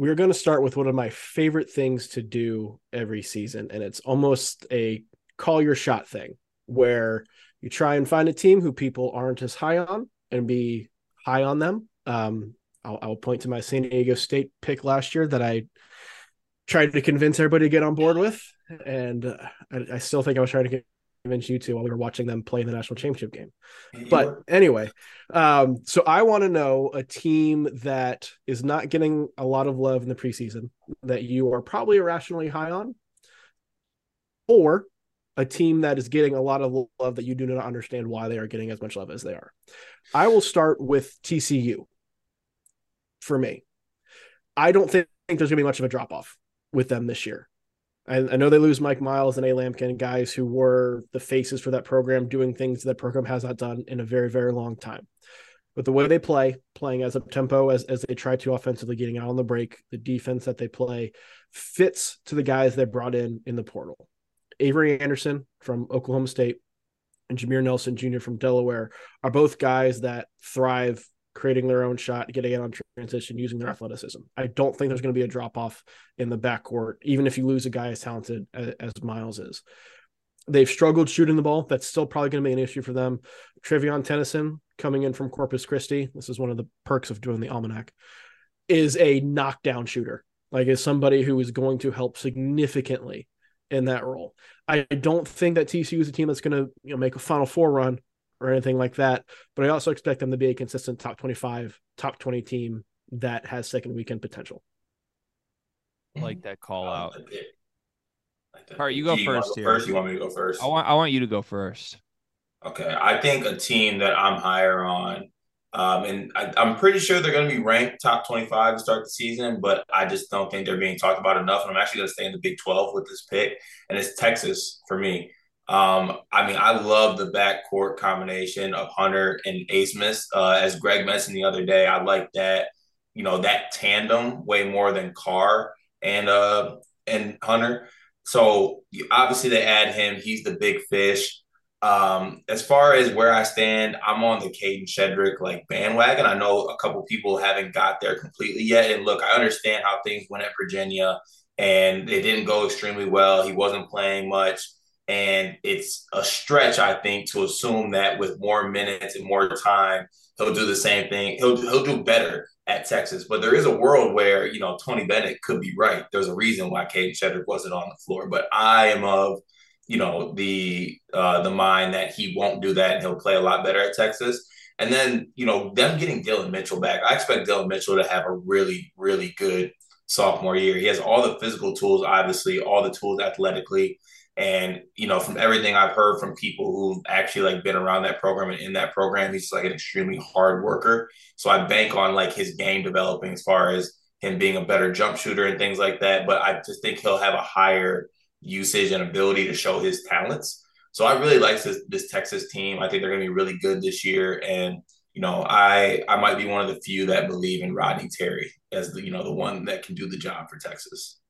Speaker 2: We're going to start with one of my favorite things to do every season, and it's almost a call your shot thing where you try and find a team who people aren't as high on and be high on them. Um, I'll, I'll point to my San Diego State pick last year that I tried to convince everybody to get on board with, and uh, I, I, still think I was trying to convince you to while we were watching them play in the national championship game. But anyway, um, so I want to know a team that is not getting a lot of love in the preseason that you are probably irrationally high on, or a team that is getting a lot of love that you do not understand why they are getting as much love as they are. I will start with TCU for me. I don't think there's going to be much of a drop off with them this year. I, I know they lose Mike Miles and A. Lampkin, guys who were the faces for that program, doing things that program has not done in a very, very long time. But the way they play, playing as a tempo as, as they try to offensively, getting out on the break, the defense that they play fits to the guys they brought in in the portal. Avery Anderson from Oklahoma State and Jameer Nelson Jr. from Delaware are both guys that thrive creating their own shot, getting it on transition, using their athleticism. I don't think there's going to be a drop off in the backcourt, even if you lose a guy as talented as, as Miles is. They've struggled shooting the ball. That's still probably going to be an issue for them. Trevian Tennyson coming in from Corpus Christi. This is one of the perks of doing the almanac. Is a knockdown shooter. Like is somebody who is going to help significantly in that role. I don't think that TCU is a team that's going to you know make a Final Four run or anything like that, but I also expect them to be a consistent top 25, top 20 team that has second weekend potential.
Speaker 1: like that call out. All right, you go you first.
Speaker 3: Go first, you want me to go first?
Speaker 1: I want I want you to go first.
Speaker 3: Okay, I think a team that I'm higher on um, and I, am pretty sure they're going to be ranked top 25 to start the season, but I just don't think they're being talked about enough. And I'm actually going to stay in the Big 12 with this pick, and it's Texas for me. Um, I mean, I love the backcourt combination of Hunter and Abmas. Uh, as Greg mentioned the other day, I like that, you know, that tandem way more than Carr and uh and Hunter. So obviously they add him. He's the big fish. Um, as far as where I stand, I'm on the Kadin Shedrick like bandwagon. I know a couple people haven't got there completely yet. And look, I understand how things went at Virginia and it didn't go extremely well. He wasn't playing much. And it's a stretch, I think, to assume that with more minutes and more time, he'll do the same thing. He'll he'll do better at Texas. But there is a world where, you know, Tony Bennett could be right. There's a reason why Kadin Shedrick wasn't on the floor. But I am of you know the uh, the mind that he won't do that and he'll play a lot better at Texas. And then you know them getting Dillon Mitchell back, I expect Dillon Mitchell to have a really really good sophomore year. He has all the physical tools, obviously, all the tools athletically. And you know, from everything I've heard from people who've actually like been around that program and in that program, he's like an extremely hard worker. So I bank on like his game developing as far as him being a better jump shooter and things like that. But I just think he'll have a higher usage and ability to show his talents. So I really like this, this Texas team. I think they're going to be really good this year. And, you know, I I might be one of the few that believe in Rodney Terry as the, you know, the one that can do the job for Texas.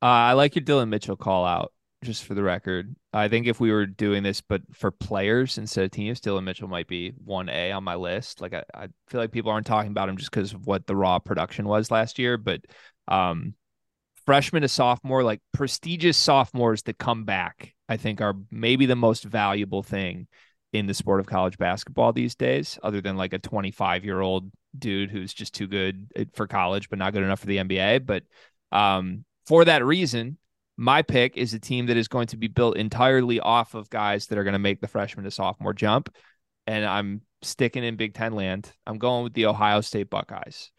Speaker 1: Uh, I like your Dillon Mitchell call out, just for the record. I think if we were doing this, but for players instead of teams, Dillon Mitchell might be 1A on my list. Like, I, I feel like people aren't talking about him just because of what the raw production was last year. But um, freshman to sophomore, like prestigious sophomores that come back, I think are maybe the most valuable thing in the sport of college basketball these days, other than like a 25 year old dude who's just too good for college, but not good enough for the NBA. But um, for that reason, my pick is a team that is going to be built entirely off of guys that are going to make the freshman to sophomore jump. And I'm sticking in Big Ten land. I'm going with the Ohio State Buckeyes.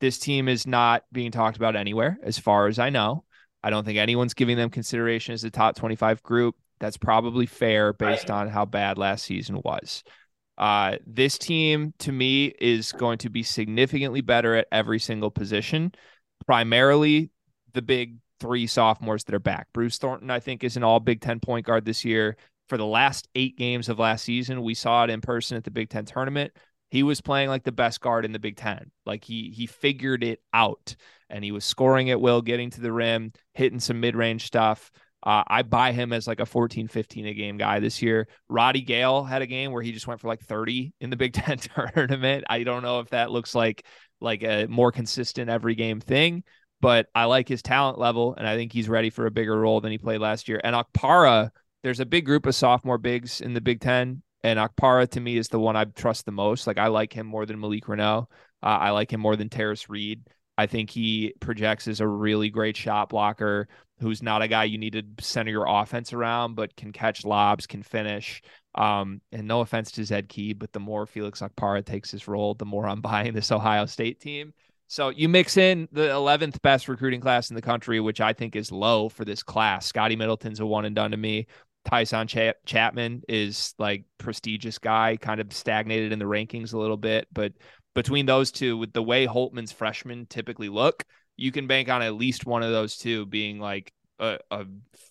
Speaker 1: This team is not being talked about anywhere, as far as I know. I don't think anyone's giving them consideration as a top 25 group. That's probably fair based on how bad last season was. Uh, this team, to me, is going to be significantly better at every single position, primarily the big three sophomores that are back. Bruce Thornton, I think, is an all Big Ten point guard this year. For the last eight games of last season, we saw it in person at the Big Ten tournament he was playing like the best guard in the Big Ten. Like he he figured it out, and he was scoring at will, getting to the rim, hitting some mid range stuff. Uh, I buy him as like a 14, 15 a game guy this year. Roddy Gayle had a game where he just went for like 30 in the Big [LAUGHS] Ten tournament. I don't know if that looks like like a more consistent every game thing, but I like his talent level, and I think he's ready for a bigger role than he played last year. And Okpara, there's a big group of sophomore bigs in the Big Ten, and Okpara to me is the one I trust the most. Like I like him more than Malik Reneau. Uh, I like him more than Tarris Reed. I think he projects as a really great shot blocker who's not a guy you need to center your offense around, but can catch lobs, can finish. Um, and no offense to Zed Key, but the more Felix Okpara takes his role, the more I'm [LAUGHS] buying this Ohio State team. So you mix in the 11th best recruiting class in the country, which I think is low for this class. Scotty Middleton's a one and done to me. Taison Ch- Chatman is like prestigious guy, kind of stagnated in the rankings a little bit, but between those two, with the way Holtman's freshmen typically look, you can bank on at least one of those two being like a, a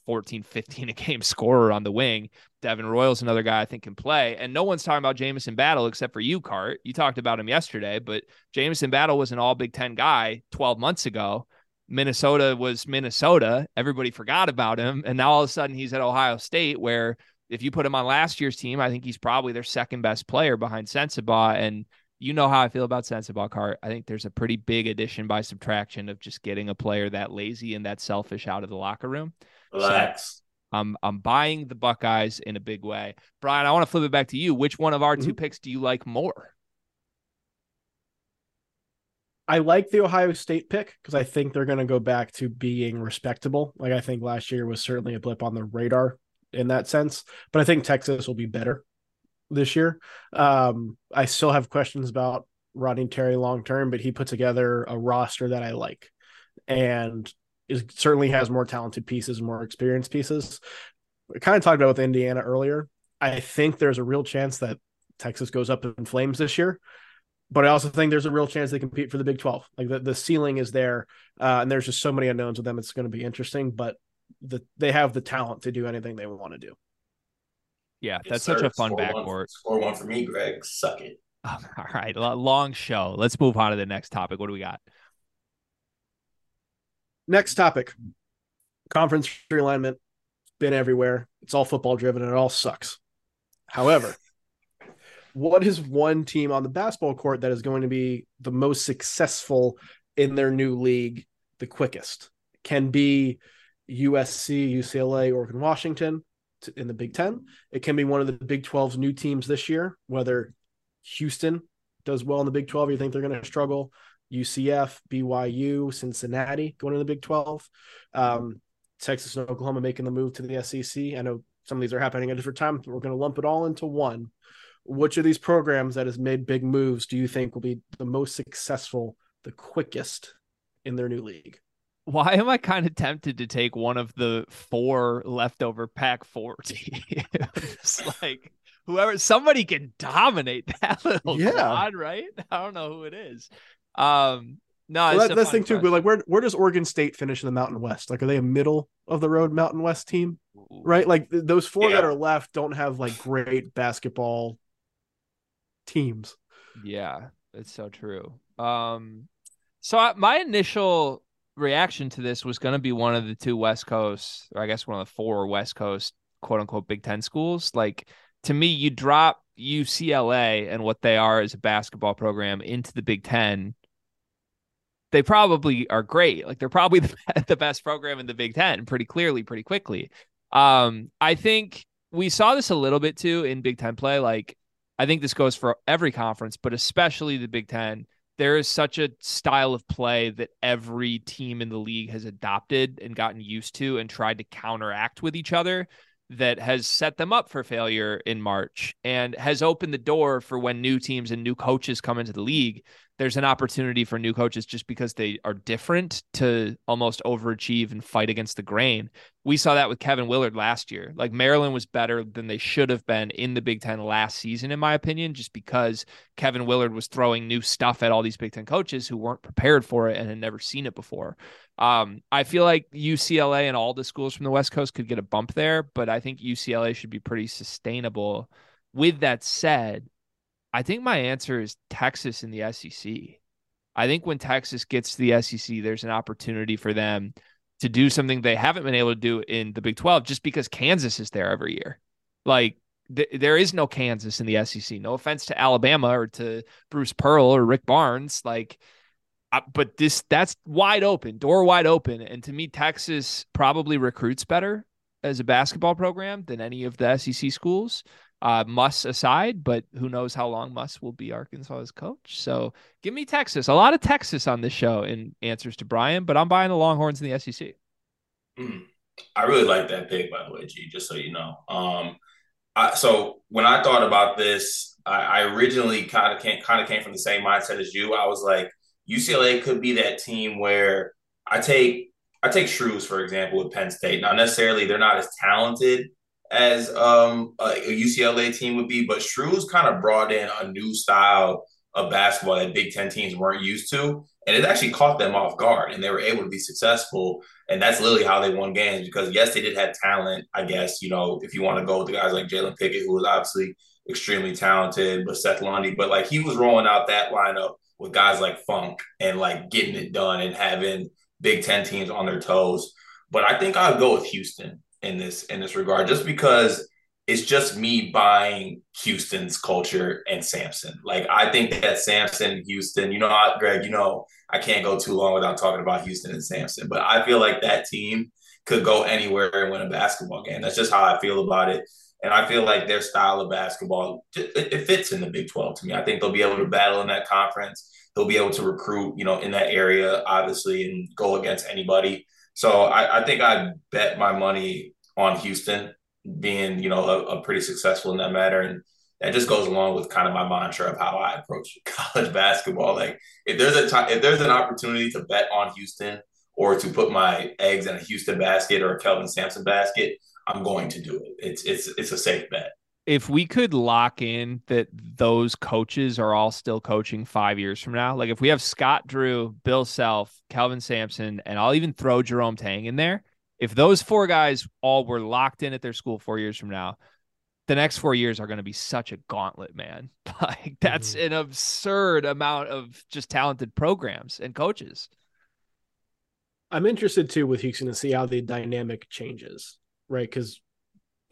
Speaker 1: 14, 15 a game [LAUGHS] scorer on the wing. Devin Royal's another guy I think can play. And no one's talking about Jamison Battle except for you, Cart. You talked about him yesterday, but Jamison Battle was an all Big Ten guy 12 months ago. Minnesota was Minnesota. Everybody forgot about him. And now all of a sudden he's at Ohio State, where if you put him on last year's team, I think he's probably their second best player behind Sensabaugh. And you know how I feel about Sensabaugh. I think there's a pretty big addition by subtraction of just getting a player that lazy and that selfish out of the locker room.
Speaker 3: Relax.
Speaker 1: So I'm I'm buying the Buckeyes in a big way. Brian, I want to flip it back to you. Which one of our mm-hmm. two picks do you like more?
Speaker 2: I like the Ohio State pick because I think they're going to go back to being respectable. Like I think last year was certainly a blip on the radar in that sense, but I think Texas will be better this year. Um, I still have questions about Rodney Terry long term, but he put together a roster that I like, and it certainly has more talented pieces, more experienced pieces. We kind of talked about with Indiana earlier. I think there's a real chance that Texas goes up in flames this year, but I also think there's a real chance they compete for the Big 12. Like the, the ceiling is there, uh, and there's just so many unknowns with them. It's going to be interesting, but the, they have the talent to do anything they want to do.
Speaker 1: Yeah, that's such a fun backcourt.
Speaker 3: One, score one for me, Greg. Suck it. [LAUGHS]
Speaker 1: all right, long show. Let's move on to the next topic. What do we got?
Speaker 2: Next topic: conference realignment. Been everywhere. It's all football driven, and it all sucks. However, what is one team on the basketball court that is going to be the most successful in their new league the quickest? Can be USC, UCLA, Oregon, Washington in the Big Ten. It can be one of the Big 12's new teams this year, whether Houston does well in the Big 12, you think they're going to struggle. UCF, BYU, Cincinnati going to the Big 12. Um, Texas and Oklahoma making the move to the SEC. I know some of these are happening at different times, but we're going to lump it all into one. Which of these programs that has made big moves do you think will be the most successful, the quickest in their new league?
Speaker 1: Why am I kind of tempted to take one of the four leftover pack four teams? like whoever somebody can dominate that [LAUGHS] little yeah. quad, right? I don't know who it is. Um no,
Speaker 2: well, that, that's the thing too. But like, where where does Oregon State finish in the Mountain West? Like, are they a middle of the road Mountain West team? Right, like those four yeah. that are left don't have like great basketball teams.
Speaker 1: Yeah, it's so true. Um, so I, my initial reaction to this was going to be one of the two West Coast, or I guess one of the four West Coast quote unquote Big Ten schools. Like to me, you drop UCLA and what they are as a basketball program into the Big Ten. They probably are great. Like they're probably [LAUGHS] the, best program in the Big Ten pretty clearly, pretty quickly. Um, I think we saw this a little bit too in Big Ten play. Like I think this goes for every conference, but especially the Big Ten there is such a style of play that every team in the league has adopted and gotten used to and tried to counteract with each other that has set them up for failure in March and has opened the door for when new teams and new coaches come into the league there's an opportunity for new coaches just because they are different to almost overachieve and fight against the grain. We saw that with Kevin Willard last year. Like Maryland was better than they should have been in the Big Ten last season, in my opinion, just because Kevin Willard was throwing new stuff at all these Big Ten coaches who weren't prepared for it and had never seen it before. Um, I feel like UCLA and all the schools from the West Coast could get a bump there, but I think UCLA should be pretty sustainable. With that said, I think my answer is Texas in the SEC. I think when Texas gets to the SEC, there's an opportunity for them to do something they haven't been able to do in the Big 12 just because Kansas is there every year. Like th- there is no Kansas in the SEC. No offense to Alabama or to Bruce Pearl or Rick Barnes, like uh, but this that's wide open, door wide open and to me Texas probably recruits better as a basketball program than any of the SEC schools. Uh, Muss aside, but who knows how long Muss will be Arkansas's coach. So give me Texas. A lot of Texas on this show in answers to Brian, but I'm buying the Longhorns in the SEC.
Speaker 3: Mm. I really like that pick, by the way, G. Just so you know. Um, I, so when I thought about this, I, I originally kind of came kind of came from the same mindset as you. I was like, UCLA could be that team where I take I take Shrews for example with Penn State. Not necessarily they're not as talented as um, a, UCLA team would be, but Shrews kind of brought in a new style of basketball that Big Ten teams weren't used to. And it actually caught them off guard and they were able to be successful. And that's literally how they won games because, yes, they did have talent, I guess, you know, if you want to go with the guys like Jalen Pickett, who was obviously extremely talented, but Seth Lundy, but like he was rolling out that lineup with guys like Funk and like getting it done and having Big Ten teams on their toes. But I think I'd go with Houston in this in this regard, just because it's just me buying Houston's culture and Sampson. Like I think that Sampson, Houston, you know, Greg, you know, I can't go too long without talking about Houston and Sampson, but I feel like that team could go anywhere and win a basketball game. That's just how I feel about it. And I feel like their style of basketball, it, it fits in the Big 12 to me. I think they'll be able to battle in that conference. They'll be able to recruit, you know, in that area, obviously, and go against anybody. So I, I think I'd bet my money on Houston being, you know, a, a, pretty successful in that matter. And that just goes along with kind of my mantra of how I approach [LAUGHS] college basketball. Like if there's a time, if there's an opportunity to bet on Houston or to put my eggs in a Houston basket or a Kelvin Sampson basket, I'm going to do it. It's it's it's a safe bet.
Speaker 1: If we could lock in that those coaches are all still coaching five years from now, like if we have Scott Drew, Bill Self, Kelvin Sampson, and I'll even throw Jerome Tang in there, if those four guys all were locked in at their school four years from now, the next four years are going to be such a gauntlet, man. [LAUGHS] Like that's mm-hmm. an absurd amount of just talented programs and coaches.
Speaker 2: I'm interested too with Houston to see how the dynamic changes, right? Because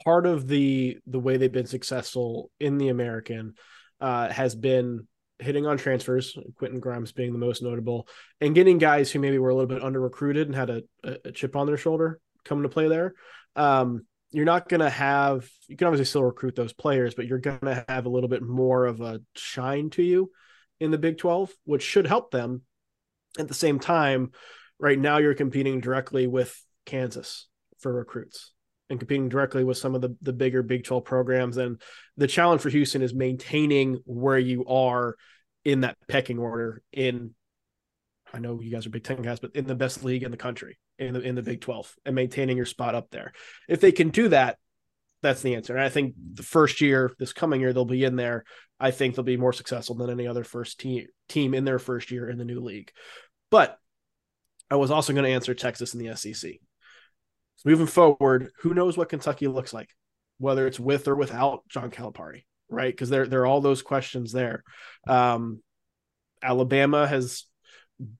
Speaker 2: part of the the way they've been successful in the American uh, has been hitting on transfers, Quentin Grimes being the most notable, and getting guys who maybe were a little bit under recruited and had a, a, chip on their shoulder coming to play there. Um, you're not going to have, you can obviously still recruit those players, but you're going to have a little bit more of a shine to you in the Big 12, which should help them. At the same time, right now you're competing directly with Kansas for recruits and competing directly with some of the, the bigger Big 12 programs. And the challenge for Houston is maintaining where you are in that pecking order in I know you guys are Big Ten guys, but in the best league in the country, in the in the Big 12, and maintaining your spot up there. If they can do that, that's the answer. And I think the first year, this coming year, they'll be in there. I think they'll be more successful than any other first team team in their first year in the new league. But I was also going to answer Texas in the SEC. So moving forward, who knows what Kentucky looks like, whether it's with or without John Calipari, right? Because there, there are all those questions there. Um, Alabama has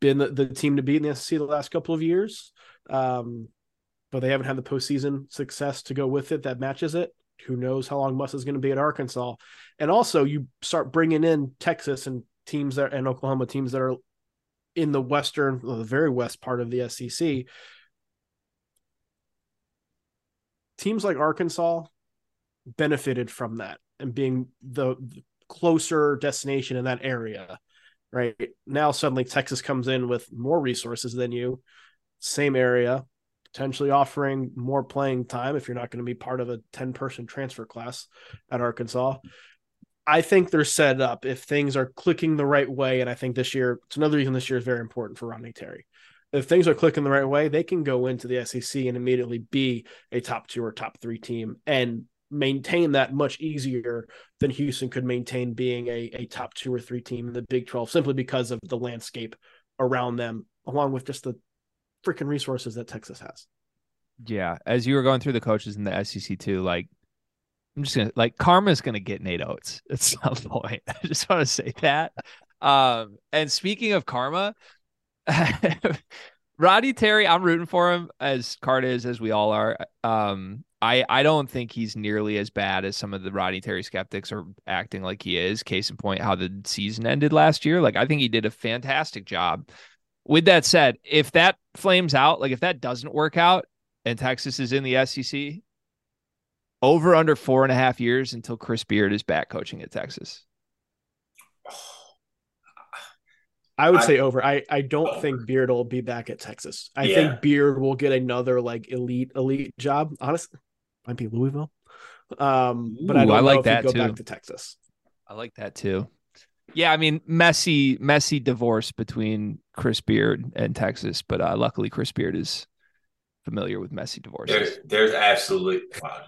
Speaker 2: been the, the, team to beat in the SEC the last couple of years, um, but they haven't had the postseason success to go with it that matches it. Who knows how long Muss is going to be at Arkansas? And also, you start bringing in Texas and teams that and Oklahoma teams that are in the western, the very west part of the SEC teams like Arkansas benefited from that and being the, closer destination in that area. Right now, suddenly Texas comes in with more resources than you, same area, potentially offering more playing time if you're not going to be part of a 10 person transfer class at Arkansas. I think they're set up if things are clicking the right way. And I think this year, it's another reason this year is very important for Rodney Terry if things are clicking the right way, they can go into the SEC and immediately be a top two or top three team and maintain that much easier than Houston could maintain being a, a top two or three team in the Big 12 simply because of the landscape around them, along with just the freaking resources that Texas has.
Speaker 1: Yeah. As you were going through the coaches in the SEC too, like, I'm just gonna like Karma's gonna get Nate Oats at some [LAUGHS] point. I just want to say that. Um, and speaking of karma, [LAUGHS] Rodney Terry, I'm rooting for him as Cart is, as we all are. Um, I I don't think he's nearly as bad as some of the Rodney Terry skeptics are acting like he is. Case in point, how the season ended last year. Like I think he did a fantastic job. With that said, if that flames out, like if that doesn't work out, and Texas is in the SEC, over under four and a half years until Chris Beard is back coaching at Texas.
Speaker 2: I would
Speaker 3: I-
Speaker 2: say over. I I don't
Speaker 3: Over.
Speaker 2: think Beard will be back at Texas. I
Speaker 3: Yeah.
Speaker 2: think Beard will get another like elite elite job. Honestly, might be Louisville. Um, but I
Speaker 1: Ooh,
Speaker 2: don't
Speaker 1: I
Speaker 2: know
Speaker 1: like
Speaker 2: if
Speaker 1: that
Speaker 2: go
Speaker 1: too.
Speaker 2: back to Texas.
Speaker 1: I like that too. Yeah, I mean, messy, messy divorce between Chris Beard and Texas, but uh, luckily Chris Beard is familiar with messy divorces.
Speaker 3: There, there's absolutely wow,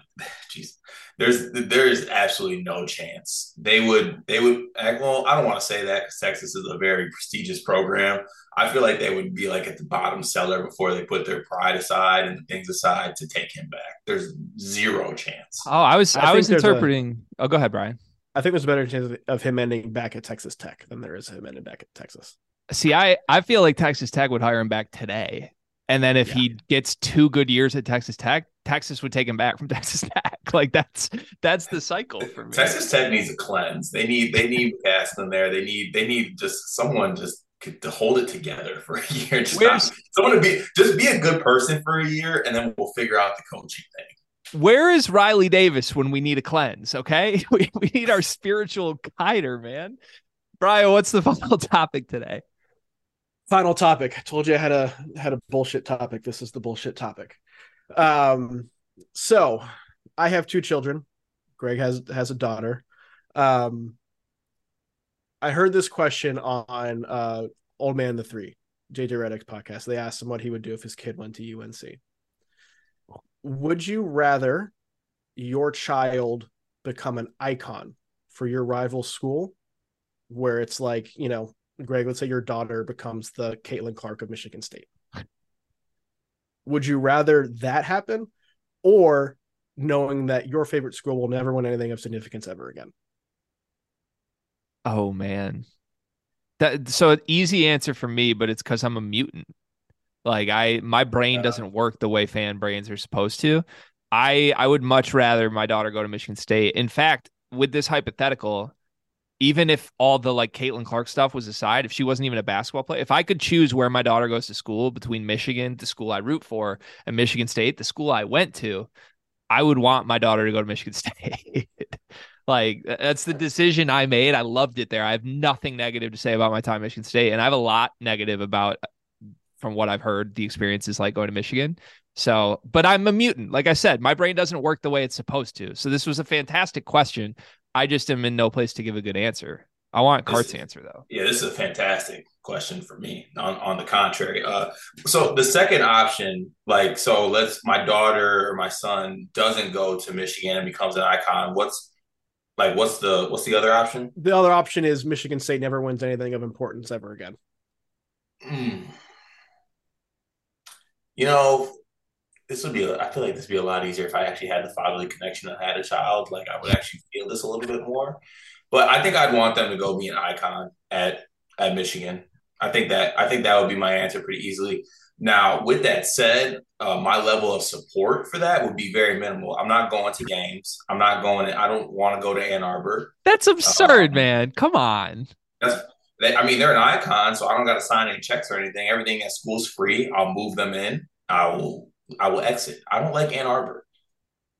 Speaker 3: jeez. There's there is absolutely no chance they would they would well. I don't want to say that because Texas is a very prestigious program. I feel like they would be like at the bottom cellar before they put their pride aside and things aside to take him back. There's zero chance.
Speaker 1: Oh, I was,
Speaker 2: I
Speaker 1: I, was
Speaker 2: there's a-
Speaker 1: interpreting. Oh, go ahead, Brian.
Speaker 2: I think there's a better chance of him ending back at Texas Tech than there is him ending back at Texas.
Speaker 1: See, I, I feel like Texas Tech would hire him back today. And then if
Speaker 2: Yeah.
Speaker 1: he gets two good years at Texas Tech, Texas would take him back from [LAUGHS] Texas Tech. Like that's that's the cycle for me.
Speaker 3: Texas Tech needs a cleanse. They need they need cast in there. They need they need just someone just to hold it together for a [LAUGHS] year. Just not, someone to be just be a good person for a year, and then we'll figure out the coaching thing.
Speaker 1: Where is Riley Davis when we need a cleanse? Okay. [LAUGHS] We, we need our spiritual guider, man. Brian, what's the final topic today?
Speaker 2: Final topic. I told you I had a had a bullshit topic. This is the bullshit topic. Um, so I have two children. Greg has has a daughter. Um, I heard this question on uh Old Man the Three, JJ Redick's podcast. They asked him what he would do if his kid went to UNC. Would you rather your child become an icon for your rival school, where it's like, you know, Greg, let's say your daughter becomes the Caitlin Clark of Michigan State. Would you rather that happen or knowing that your favorite school will never win anything of significance ever again?
Speaker 1: Oh man. That so an easy answer for me, but it's because I'm a mutant. Like I my brain
Speaker 3: Yeah.
Speaker 1: doesn't work the way fan brains are supposed to. I I would much rather my daughter go to Michigan State. In fact, with this hypothetical, even if all the like Caitlin Clark stuff was aside, if she wasn't even a basketball player, if I could choose where my daughter goes to school between Michigan, the school I root for, and Michigan State, the school I went to, I would want my daughter to go to Michigan [LAUGHS] State. like that's the decision I made. I loved it there. I have nothing negative to say about my time at Michigan State, and I have a lot negative about from what I've heard the experience is like going to Michigan. So, but I'm a mutant. Like I said, my brain doesn't work the way it's supposed to. So this was a fantastic question. I just am in no place to give a good answer. I want
Speaker 3: This-
Speaker 1: Cart's answer though.
Speaker 3: Yeah, this is a fantastic question for me. On on the contrary, uh, so the second option, like, so let's my daughter or my son doesn't go to Michigan and becomes an icon. What's like, what's the what's the other option?
Speaker 2: The other option is Michigan State never wins anything of importance ever again.
Speaker 3: Hmm. You know, this would be. I feel like this would be a lot easier if I actually had the fatherly connection and had a child. Like I would actually feel this a little bit more. But I think I'd want them to go be an icon at at Michigan. I think that I think that would be my answer pretty easily. Now, with that said, uh, my level of support for that would be very minimal. I'm not going to games. I'm not going. To, I don't want to go to Ann Arbor.
Speaker 1: That's absurd,
Speaker 3: Um,
Speaker 1: man. Come on.
Speaker 3: That's they, I mean, they're an icon, so I don't got to sign any checks or anything. Everything at school's free. I'll move them in. I will. I will exit. I don't like Ann Arbor.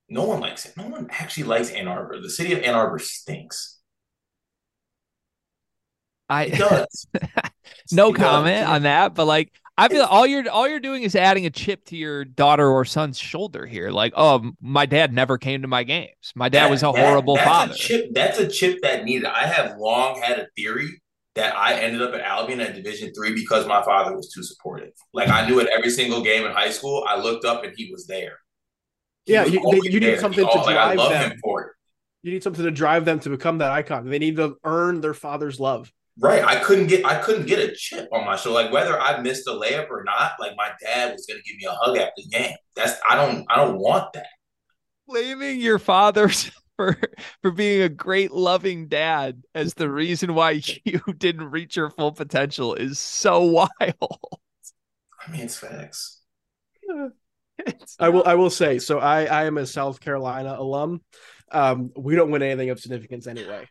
Speaker 3: No one likes it. No one actually likes Ann Arbor. The city of Ann Arbor stinks. It
Speaker 1: I
Speaker 3: does. [LAUGHS]
Speaker 1: no
Speaker 3: It does.
Speaker 1: comment on that, but like I feel all you're all you're doing is adding a chip to your daughter or son's shoulder here. Like, oh, my dad never came to my games. My dad
Speaker 3: That-
Speaker 1: was a
Speaker 3: that-
Speaker 1: horrible
Speaker 3: that's
Speaker 1: father.
Speaker 3: A chip, that's a chip that needed. I have long had a theory that I ended up at Albion at Division three because my father was too supportive. Like I knew at every single game in high school, I looked up and he was there. He
Speaker 2: Yeah,
Speaker 3: was
Speaker 2: you- they-
Speaker 3: always
Speaker 2: you need something
Speaker 3: He
Speaker 2: to
Speaker 3: al- like, I
Speaker 2: drive
Speaker 3: love
Speaker 2: them.
Speaker 3: him for it.
Speaker 2: You need something to drive them to become that icon. They need to earn their father's love.
Speaker 3: Right. I couldn't get I couldn't get a chip on my shoulder. Like whether I missed a layup or not, like my dad was gonna give me a hug after the game. That's I don't I don't want that.
Speaker 1: Blaming your father [LAUGHS] for for being a great loving dad as the reason why [LAUGHS] you didn't reach your full potential is so [LAUGHS] wild.
Speaker 3: I mean it's facts.
Speaker 2: I will I will say so I I am a South Carolina alum. Um we don't win anything of significance anyway.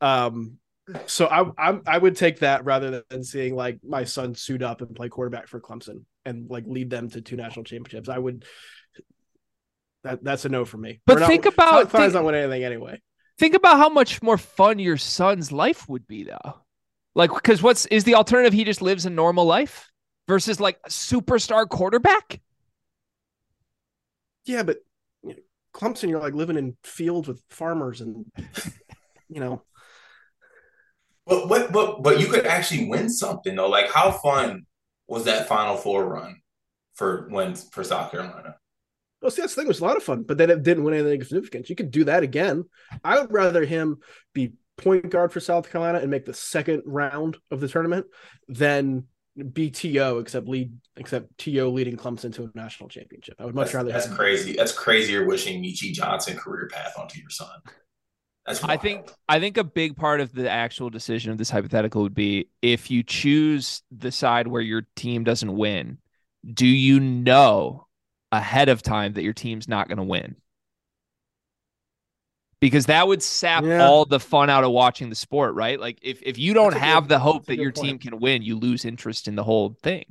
Speaker 2: Um So I, I I would take that rather than seeing like my son suit up and play quarterback for Clemson and like lead them to two national championships. I would. That that's a no for me.
Speaker 1: But
Speaker 2: We're not-
Speaker 1: think about-
Speaker 2: South Carolina's
Speaker 1: think-
Speaker 2: not winning anything anyway.
Speaker 1: Think about how much more fun your son's life would be, though. Like, because what's is the alternative? He just lives a normal life versus like a superstar quarterback.
Speaker 2: Yeah, but you know, Clemson, you're like living in fields with farmers and [LAUGHS] you know.
Speaker 3: But but but but you could actually win something though. Like how fun was that Final Four run for when for South Carolina?
Speaker 2: Well, see, that's the thing. It was a lot of fun, but then it didn't win anything of significance. You could do that again. I would rather him be point guard for South Carolina and make the second round of the tournament than BTO, except lead, except TO leading Clemson to a national championship. I would much
Speaker 3: That's,
Speaker 2: rather.
Speaker 3: that's
Speaker 2: have-
Speaker 3: crazy. That's crazier wishing Michi Johnson career path onto your son. That's
Speaker 1: I think. I think a big part of the actual decision of this hypothetical would be if you choose the side where your team doesn't win, do you know ahead of time that your team's not going to win? Because that would sap
Speaker 2: Yeah.
Speaker 1: all the fun out of watching the sport, right? Like if if you don't have
Speaker 2: good-
Speaker 1: the hope that your
Speaker 2: point.
Speaker 1: team can win, you lose interest in the whole thing.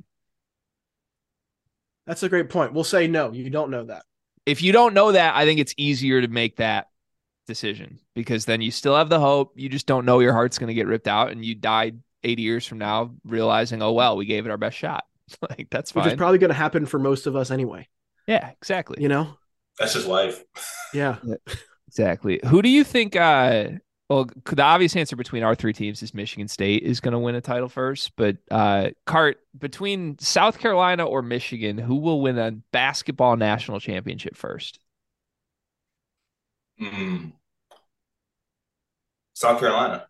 Speaker 2: That's a great point. We'll say no. You don't know that.
Speaker 1: if you don't know that, I think it's easier to make that decision because then you still have the hope. You just don't know your heart's going to get ripped out, and you died 80 years from now realizing, oh well, we gave it our best shot. [LAUGHS] like that's
Speaker 2: Which is probably going to happen for most of us anyway.
Speaker 1: Yeah, exactly.
Speaker 2: You know?
Speaker 3: that's just life. [LAUGHS]
Speaker 2: Yeah.
Speaker 1: Exactly. Who do you think? uh Well, the obvious answer between our three teams is Michigan State is going to win a title first. But uh Cart between South Carolina or Michigan, who will win a basketball national championship first?
Speaker 3: Mm. South Carolina.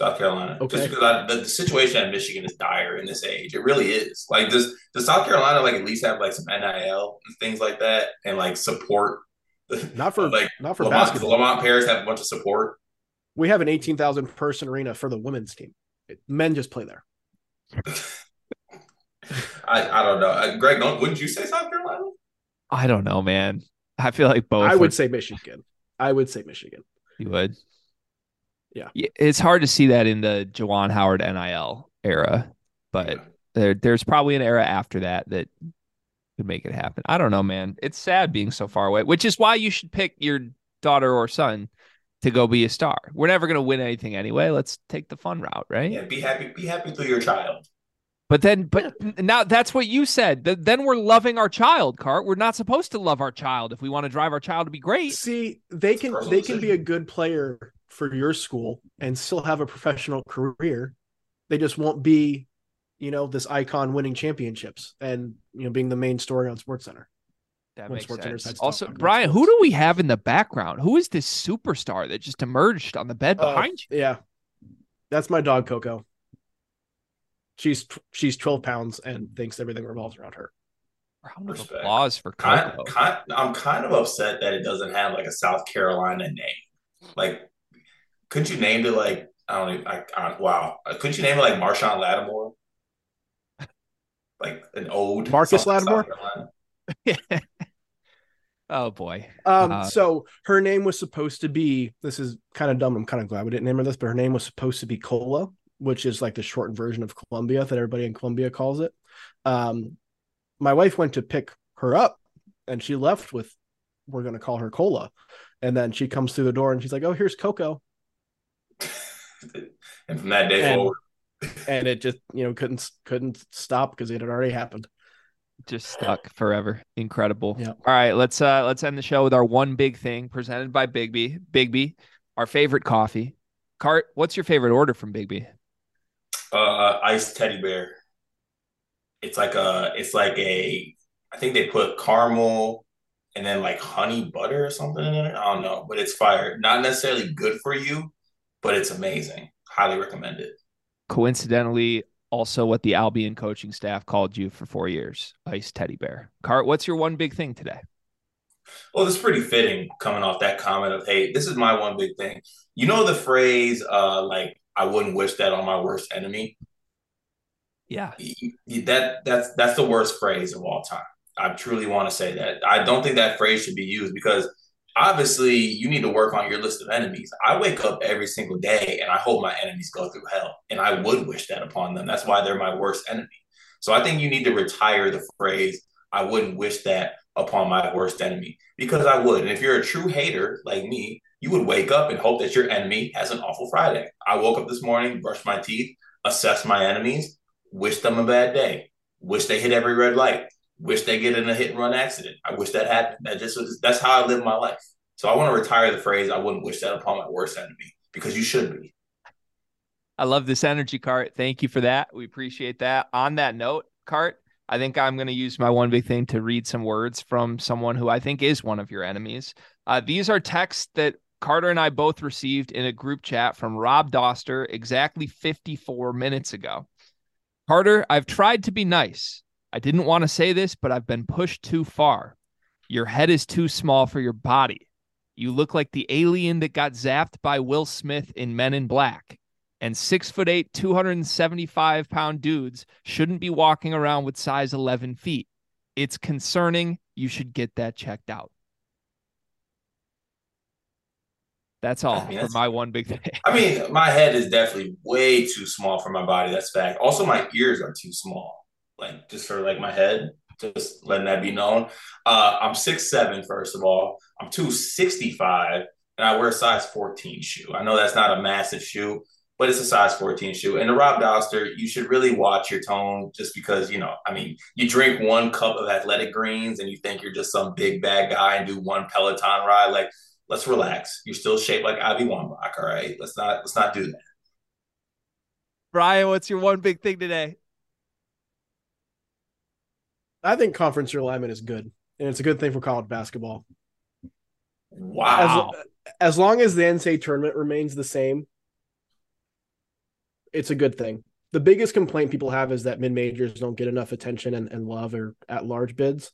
Speaker 3: South Carolina.
Speaker 2: Okay.
Speaker 3: Just because I, the, the situation at Michigan is dire in this age. It really is. Like, does does South Carolina like at least have like some NIL and things like that, and like support?
Speaker 2: Not for
Speaker 3: like
Speaker 2: not for
Speaker 3: Lamont,
Speaker 2: basketball.
Speaker 3: Lamont Paris have a bunch of support.
Speaker 2: We have an 18,000 person arena for the women's team. Men just play there. [LAUGHS]
Speaker 3: I, I don't know. Uh, Greg, don't, wouldn't you say South Carolina?
Speaker 1: I don't know, man. I feel like both.
Speaker 2: I
Speaker 1: would
Speaker 2: would say Michigan. I would say Michigan.
Speaker 1: You would.
Speaker 2: Yeah.
Speaker 1: It's hard to see that in the Juwan Howard NIL era, but there, there's probably an era after that that could make it happen. I don't know, man. It's sad being so far away, which is why you should pick your daughter or son to go be a star. We're never going to win anything anyway. Let's take the fun route, right?
Speaker 3: Yeah, be happy. Be happy through your child.
Speaker 1: But then, but now that's what you said. Th- Then we're loving our child, Cart. We're not supposed to love our child if we want to drive our child to be great.
Speaker 2: See, they can they can be a good player for your school and still have a professional career. They just won't be, you know, this icon winning championships and you know being the main story on Sports Center.
Speaker 1: That makes
Speaker 2: Sports
Speaker 1: sense.
Speaker 2: decides
Speaker 1: Also,
Speaker 2: talk about
Speaker 1: Brian, who do we have in the background? Who is this superstar that just emerged on the bed
Speaker 2: Oh,
Speaker 1: behind you?
Speaker 2: Yeah, that's my dog Coco. She's she's twelve pounds and thinks everything revolves around her.
Speaker 1: Round of
Speaker 3: Respect.
Speaker 1: applause for
Speaker 3: Kind,
Speaker 1: Coco.
Speaker 3: kind, I'm kind of upset that it doesn't have like a South Carolina name. Like, couldn't you name it like I don't even. I, I, wow, couldn't you name it like Marshawn Lattimore? Like an old
Speaker 2: Marcus
Speaker 3: South-
Speaker 2: Lattimore?
Speaker 3: South [LAUGHS]
Speaker 1: oh boy.
Speaker 2: Um,
Speaker 1: Uh,
Speaker 2: so her name was supposed to be. This is kind of dumb. I'm kind of glad we didn't name her this, but her name was supposed to be Cola, which is like the shortened version of Columbia that everybody in Columbia calls it. Um, my wife went to pick her up, and she left with, "We're going to call her Cola," and then she comes through the door and she's like, "Oh, here's Coco," [LAUGHS]
Speaker 3: and from that day
Speaker 2: And-
Speaker 3: forward, [LAUGHS]
Speaker 2: and it just you know couldn't couldn't stop because it had already happened.
Speaker 1: Just stuck forever. Incredible.
Speaker 2: Yeah.
Speaker 1: All right, let's uh let's end the show with our one big thing presented by Biggby. Biggby, our favorite coffee. Cart, what's your favorite order from Biggby?
Speaker 3: Uh, iced teddy bear. It's like a, it's like a, I think they put caramel and then like honey butter or something in it. I don't know, but it's fire. Not necessarily good for you, but it's amazing. Highly recommend it.
Speaker 1: Coincidentally, also what the Albion coaching staff called you for four years. Ice teddy bear. Cart, what's your one big thing today?
Speaker 3: Well, it's pretty fitting coming off that comment of, hey, this is my one big thing. You know the phrase, uh, like, I wouldn't wish that on my worst enemy.
Speaker 1: Yeah.
Speaker 3: That that's that's the worst phrase of all time. I truly want to say that. I don't think that phrase should be used because obviously you need to work on your list of enemies. I wake up every single day and I hope my enemies go through hell. And I would wish that upon them. That's why they're my worst enemy. So I think you need to retire the phrase, I wouldn't wish that upon my worst enemy because I would. And if you're a true hater like me, you would wake up and hope that your enemy has an awful Friday. I woke up this morning, brushed my teeth, assessed my enemies, wish them a bad day, wish they hit every red light, wish they get in a hit and run accident. I wish that happened. That just was, that's how I live my life. So I want to retire the phrase, I wouldn't wish that upon my worst enemy because you should be.
Speaker 1: I love this energy cart. Thank you for that. We appreciate that. On that note, cart, I think I'm going to use my one big thing to read some words from someone who I think is one of your enemies. Uh, these are texts that Carter and I both received in a group chat from Rob Dauster exactly 54 minutes ago. Carter, I've tried to be nice. I didn't want to say this, but I've been pushed too far. Your head is too small for your body. You look like the alien that got zapped by Will Smith in Men in Black. And six foot eight, 275 pound dudes shouldn't be walking around with size 11 feet. It's concerning. You should get that checked out. That's all
Speaker 3: I mean,
Speaker 1: for
Speaker 3: that's-
Speaker 1: my one big thing. [LAUGHS]
Speaker 3: I mean, my head is definitely way too small for my body. That's fact. Also, my ears are too small. Like just for like my head, just letting that be known. Uh, I'm six seven. First of all, I'm two sixty five, and I wear a size fourteen shoe. I know that's not a massive shoe, but it's a size fourteen shoe. And the Rob Dauster, you should really watch your tone, just because you know. I mean, you drink one cup of athletic greens, and you think you're just some big bad guy, and do one Peloton ride. Like, let's relax. You're still shaped like Abby Wambach. All right, let's not let's not do that.
Speaker 1: Brian, what's your one big thing today?
Speaker 2: I think conference realignment is good, and it's a good thing for college basketball.
Speaker 3: Wow.
Speaker 2: As, as long as the NCAA tournament remains the same, it's a good thing. The biggest complaint people have is that mid majors don't get enough attention and, and love or at large bids.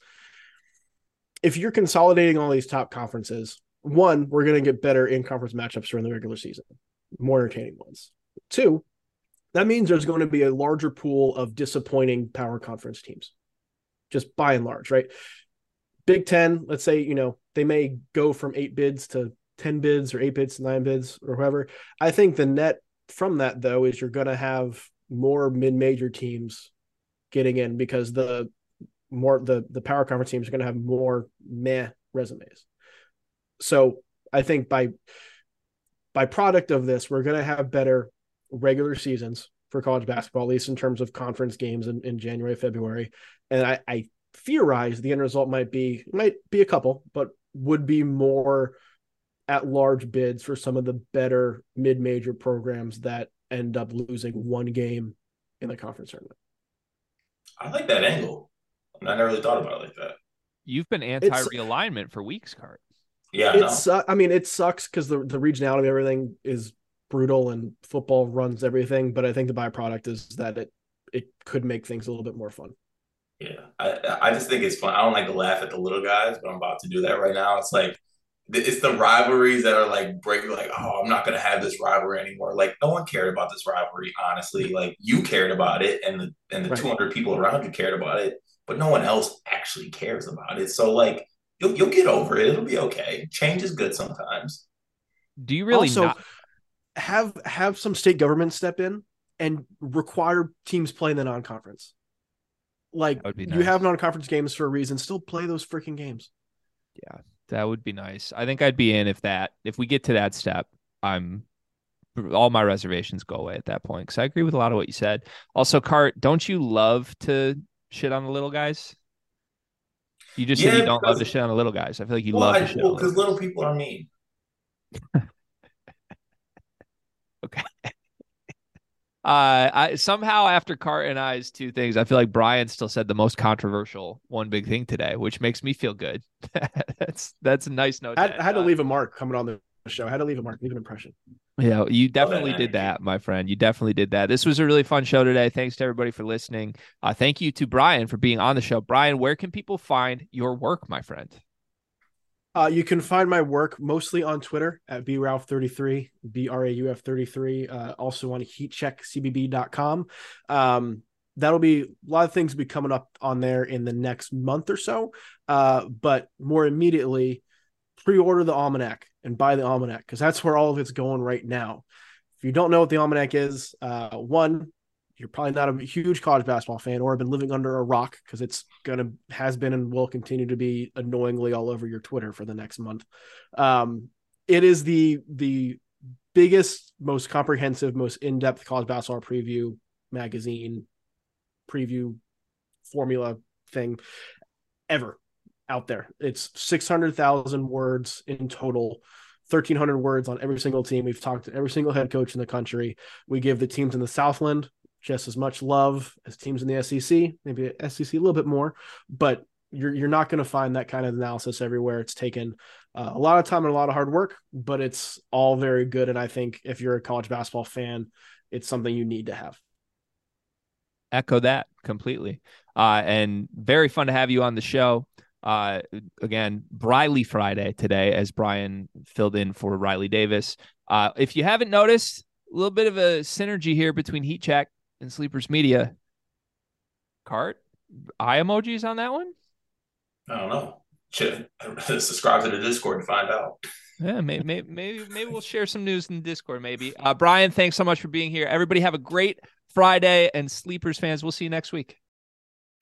Speaker 2: If you're consolidating all these top conferences, one, we're going to get better in conference matchups during the regular season, more entertaining ones. Two, that means there's going to be a larger pool of disappointing power conference teams, just by and large, right? Big Ten, let's say, you know, they may go from eight bids to 10 bids or eight bids to nine bids or whoever. I think the net from that, though, is you're going to have more mid major teams getting in because the more the the power conference teams are going to have more meh resumes. So I think by by product of this, we're going to have better regular seasons for college basketball, at least in terms of conference games in, in January, February. And I, I theorize the end result might be might be a couple, but would be more at large bids for some of the better mid major programs that end up losing one game in the conference tournament.
Speaker 3: I like that angle. I never really thought about it like that.
Speaker 1: You've been anti realignment for weeks, Cart.
Speaker 3: Yeah.
Speaker 2: It's uh, I mean it sucks because the the regionality of everything is brutal and football runs everything, but I think the byproduct is that it it could make things a little bit more fun.
Speaker 3: Yeah, I I just think it's fun. I don't like to laugh at the little guys, but I'm about to do that right now. It's like it's the rivalries that are like breaking. Like, oh, I'm not gonna have this rivalry anymore. Like, no one cared about this rivalry. Honestly, like you cared about it, and the and the
Speaker 2: Right.
Speaker 3: 200 people around you cared about it, but no one else actually cares about it. So like, you'll you'll get over it. It'll be okay. Change is good sometimes.
Speaker 1: Do you really
Speaker 2: also,
Speaker 1: not?
Speaker 2: have have some state governments step in and require teams play in the non-conference. Like
Speaker 1: That would be
Speaker 2: you have non-conference games for a reason. Still play those freaking games.
Speaker 1: Yeah, that would be nice. I think I'd be in if that if we get to that step. I'm all my reservations go away at that point because I agree with a lot of what you said. Also, Cart, don't you love to shit on the little guys? You just said you don't love to shit on the little guys. I feel like you
Speaker 3: well,
Speaker 1: love
Speaker 3: I,
Speaker 1: to shit
Speaker 3: well, because
Speaker 1: little
Speaker 3: little people are mean. [LAUGHS]
Speaker 1: Uh, I somehow after Cart and I's two things, I feel like Brian still said the most controversial one big thing today, which makes me feel good. [LAUGHS] that's that's a nice note.
Speaker 2: I had,
Speaker 1: end
Speaker 2: I had to leave a mark coming on the show. I had to leave a mark, leave an impression.
Speaker 1: Yeah, you definitely did that, my friend. You definitely did that. This was a really fun show today. Thanks to everybody for listening. Uh, thank you to Brian for being on the show. Brian, where can people find your work, my friend?
Speaker 2: Uh, you can find my work mostly on Twitter at brauf33, B R A U F 33, uh, also on heatcheckcbb.com. Um, that'll be a lot of things will be coming up on there in the next month or so. Uh, but more immediately, pre-order the almanac and buy the almanac because that's where all of it's going right now. If you don't know what the almanac is, uh, one, you're probably not a huge college basketball fan or have been living under a rock because it's gonna has been and will continue to be annoyingly all over your Twitter for the next month. Um, it is the the biggest, most comprehensive, most in-depth college basketball preview magazine preview formula thing ever out there. It's 600,000 words in total. 1300 words on every single team. We've talked to every single head coach in the country. We give the teams in the Southland just as much love as teams in the SEC, maybe SEC a little bit more, but you're you're not going to find that kind of analysis everywhere. It's taken uh, a lot of time and a lot of hard work, but it's all very good. And I think if you're a college basketball fan, it's something you need to have.
Speaker 1: Echo that completely. Uh, and very fun to have you on the show. Uh, again, Briley Friday today, as Brian filled in for Riley Davis. Uh, if you haven't noticed, a little bit of a synergy here between Heat Check and Sleepers Media. Cart, eye emojis on that one?
Speaker 3: I don't know. [LAUGHS] Subscribe to the Discord and find out.
Speaker 1: Yeah, maybe, maybe, maybe, maybe we'll share some news in the Discord. Maybe. Uh, Brian, thanks so much for being here. Everybody, have a great Friday, and Sleepers fans, we'll see you next week.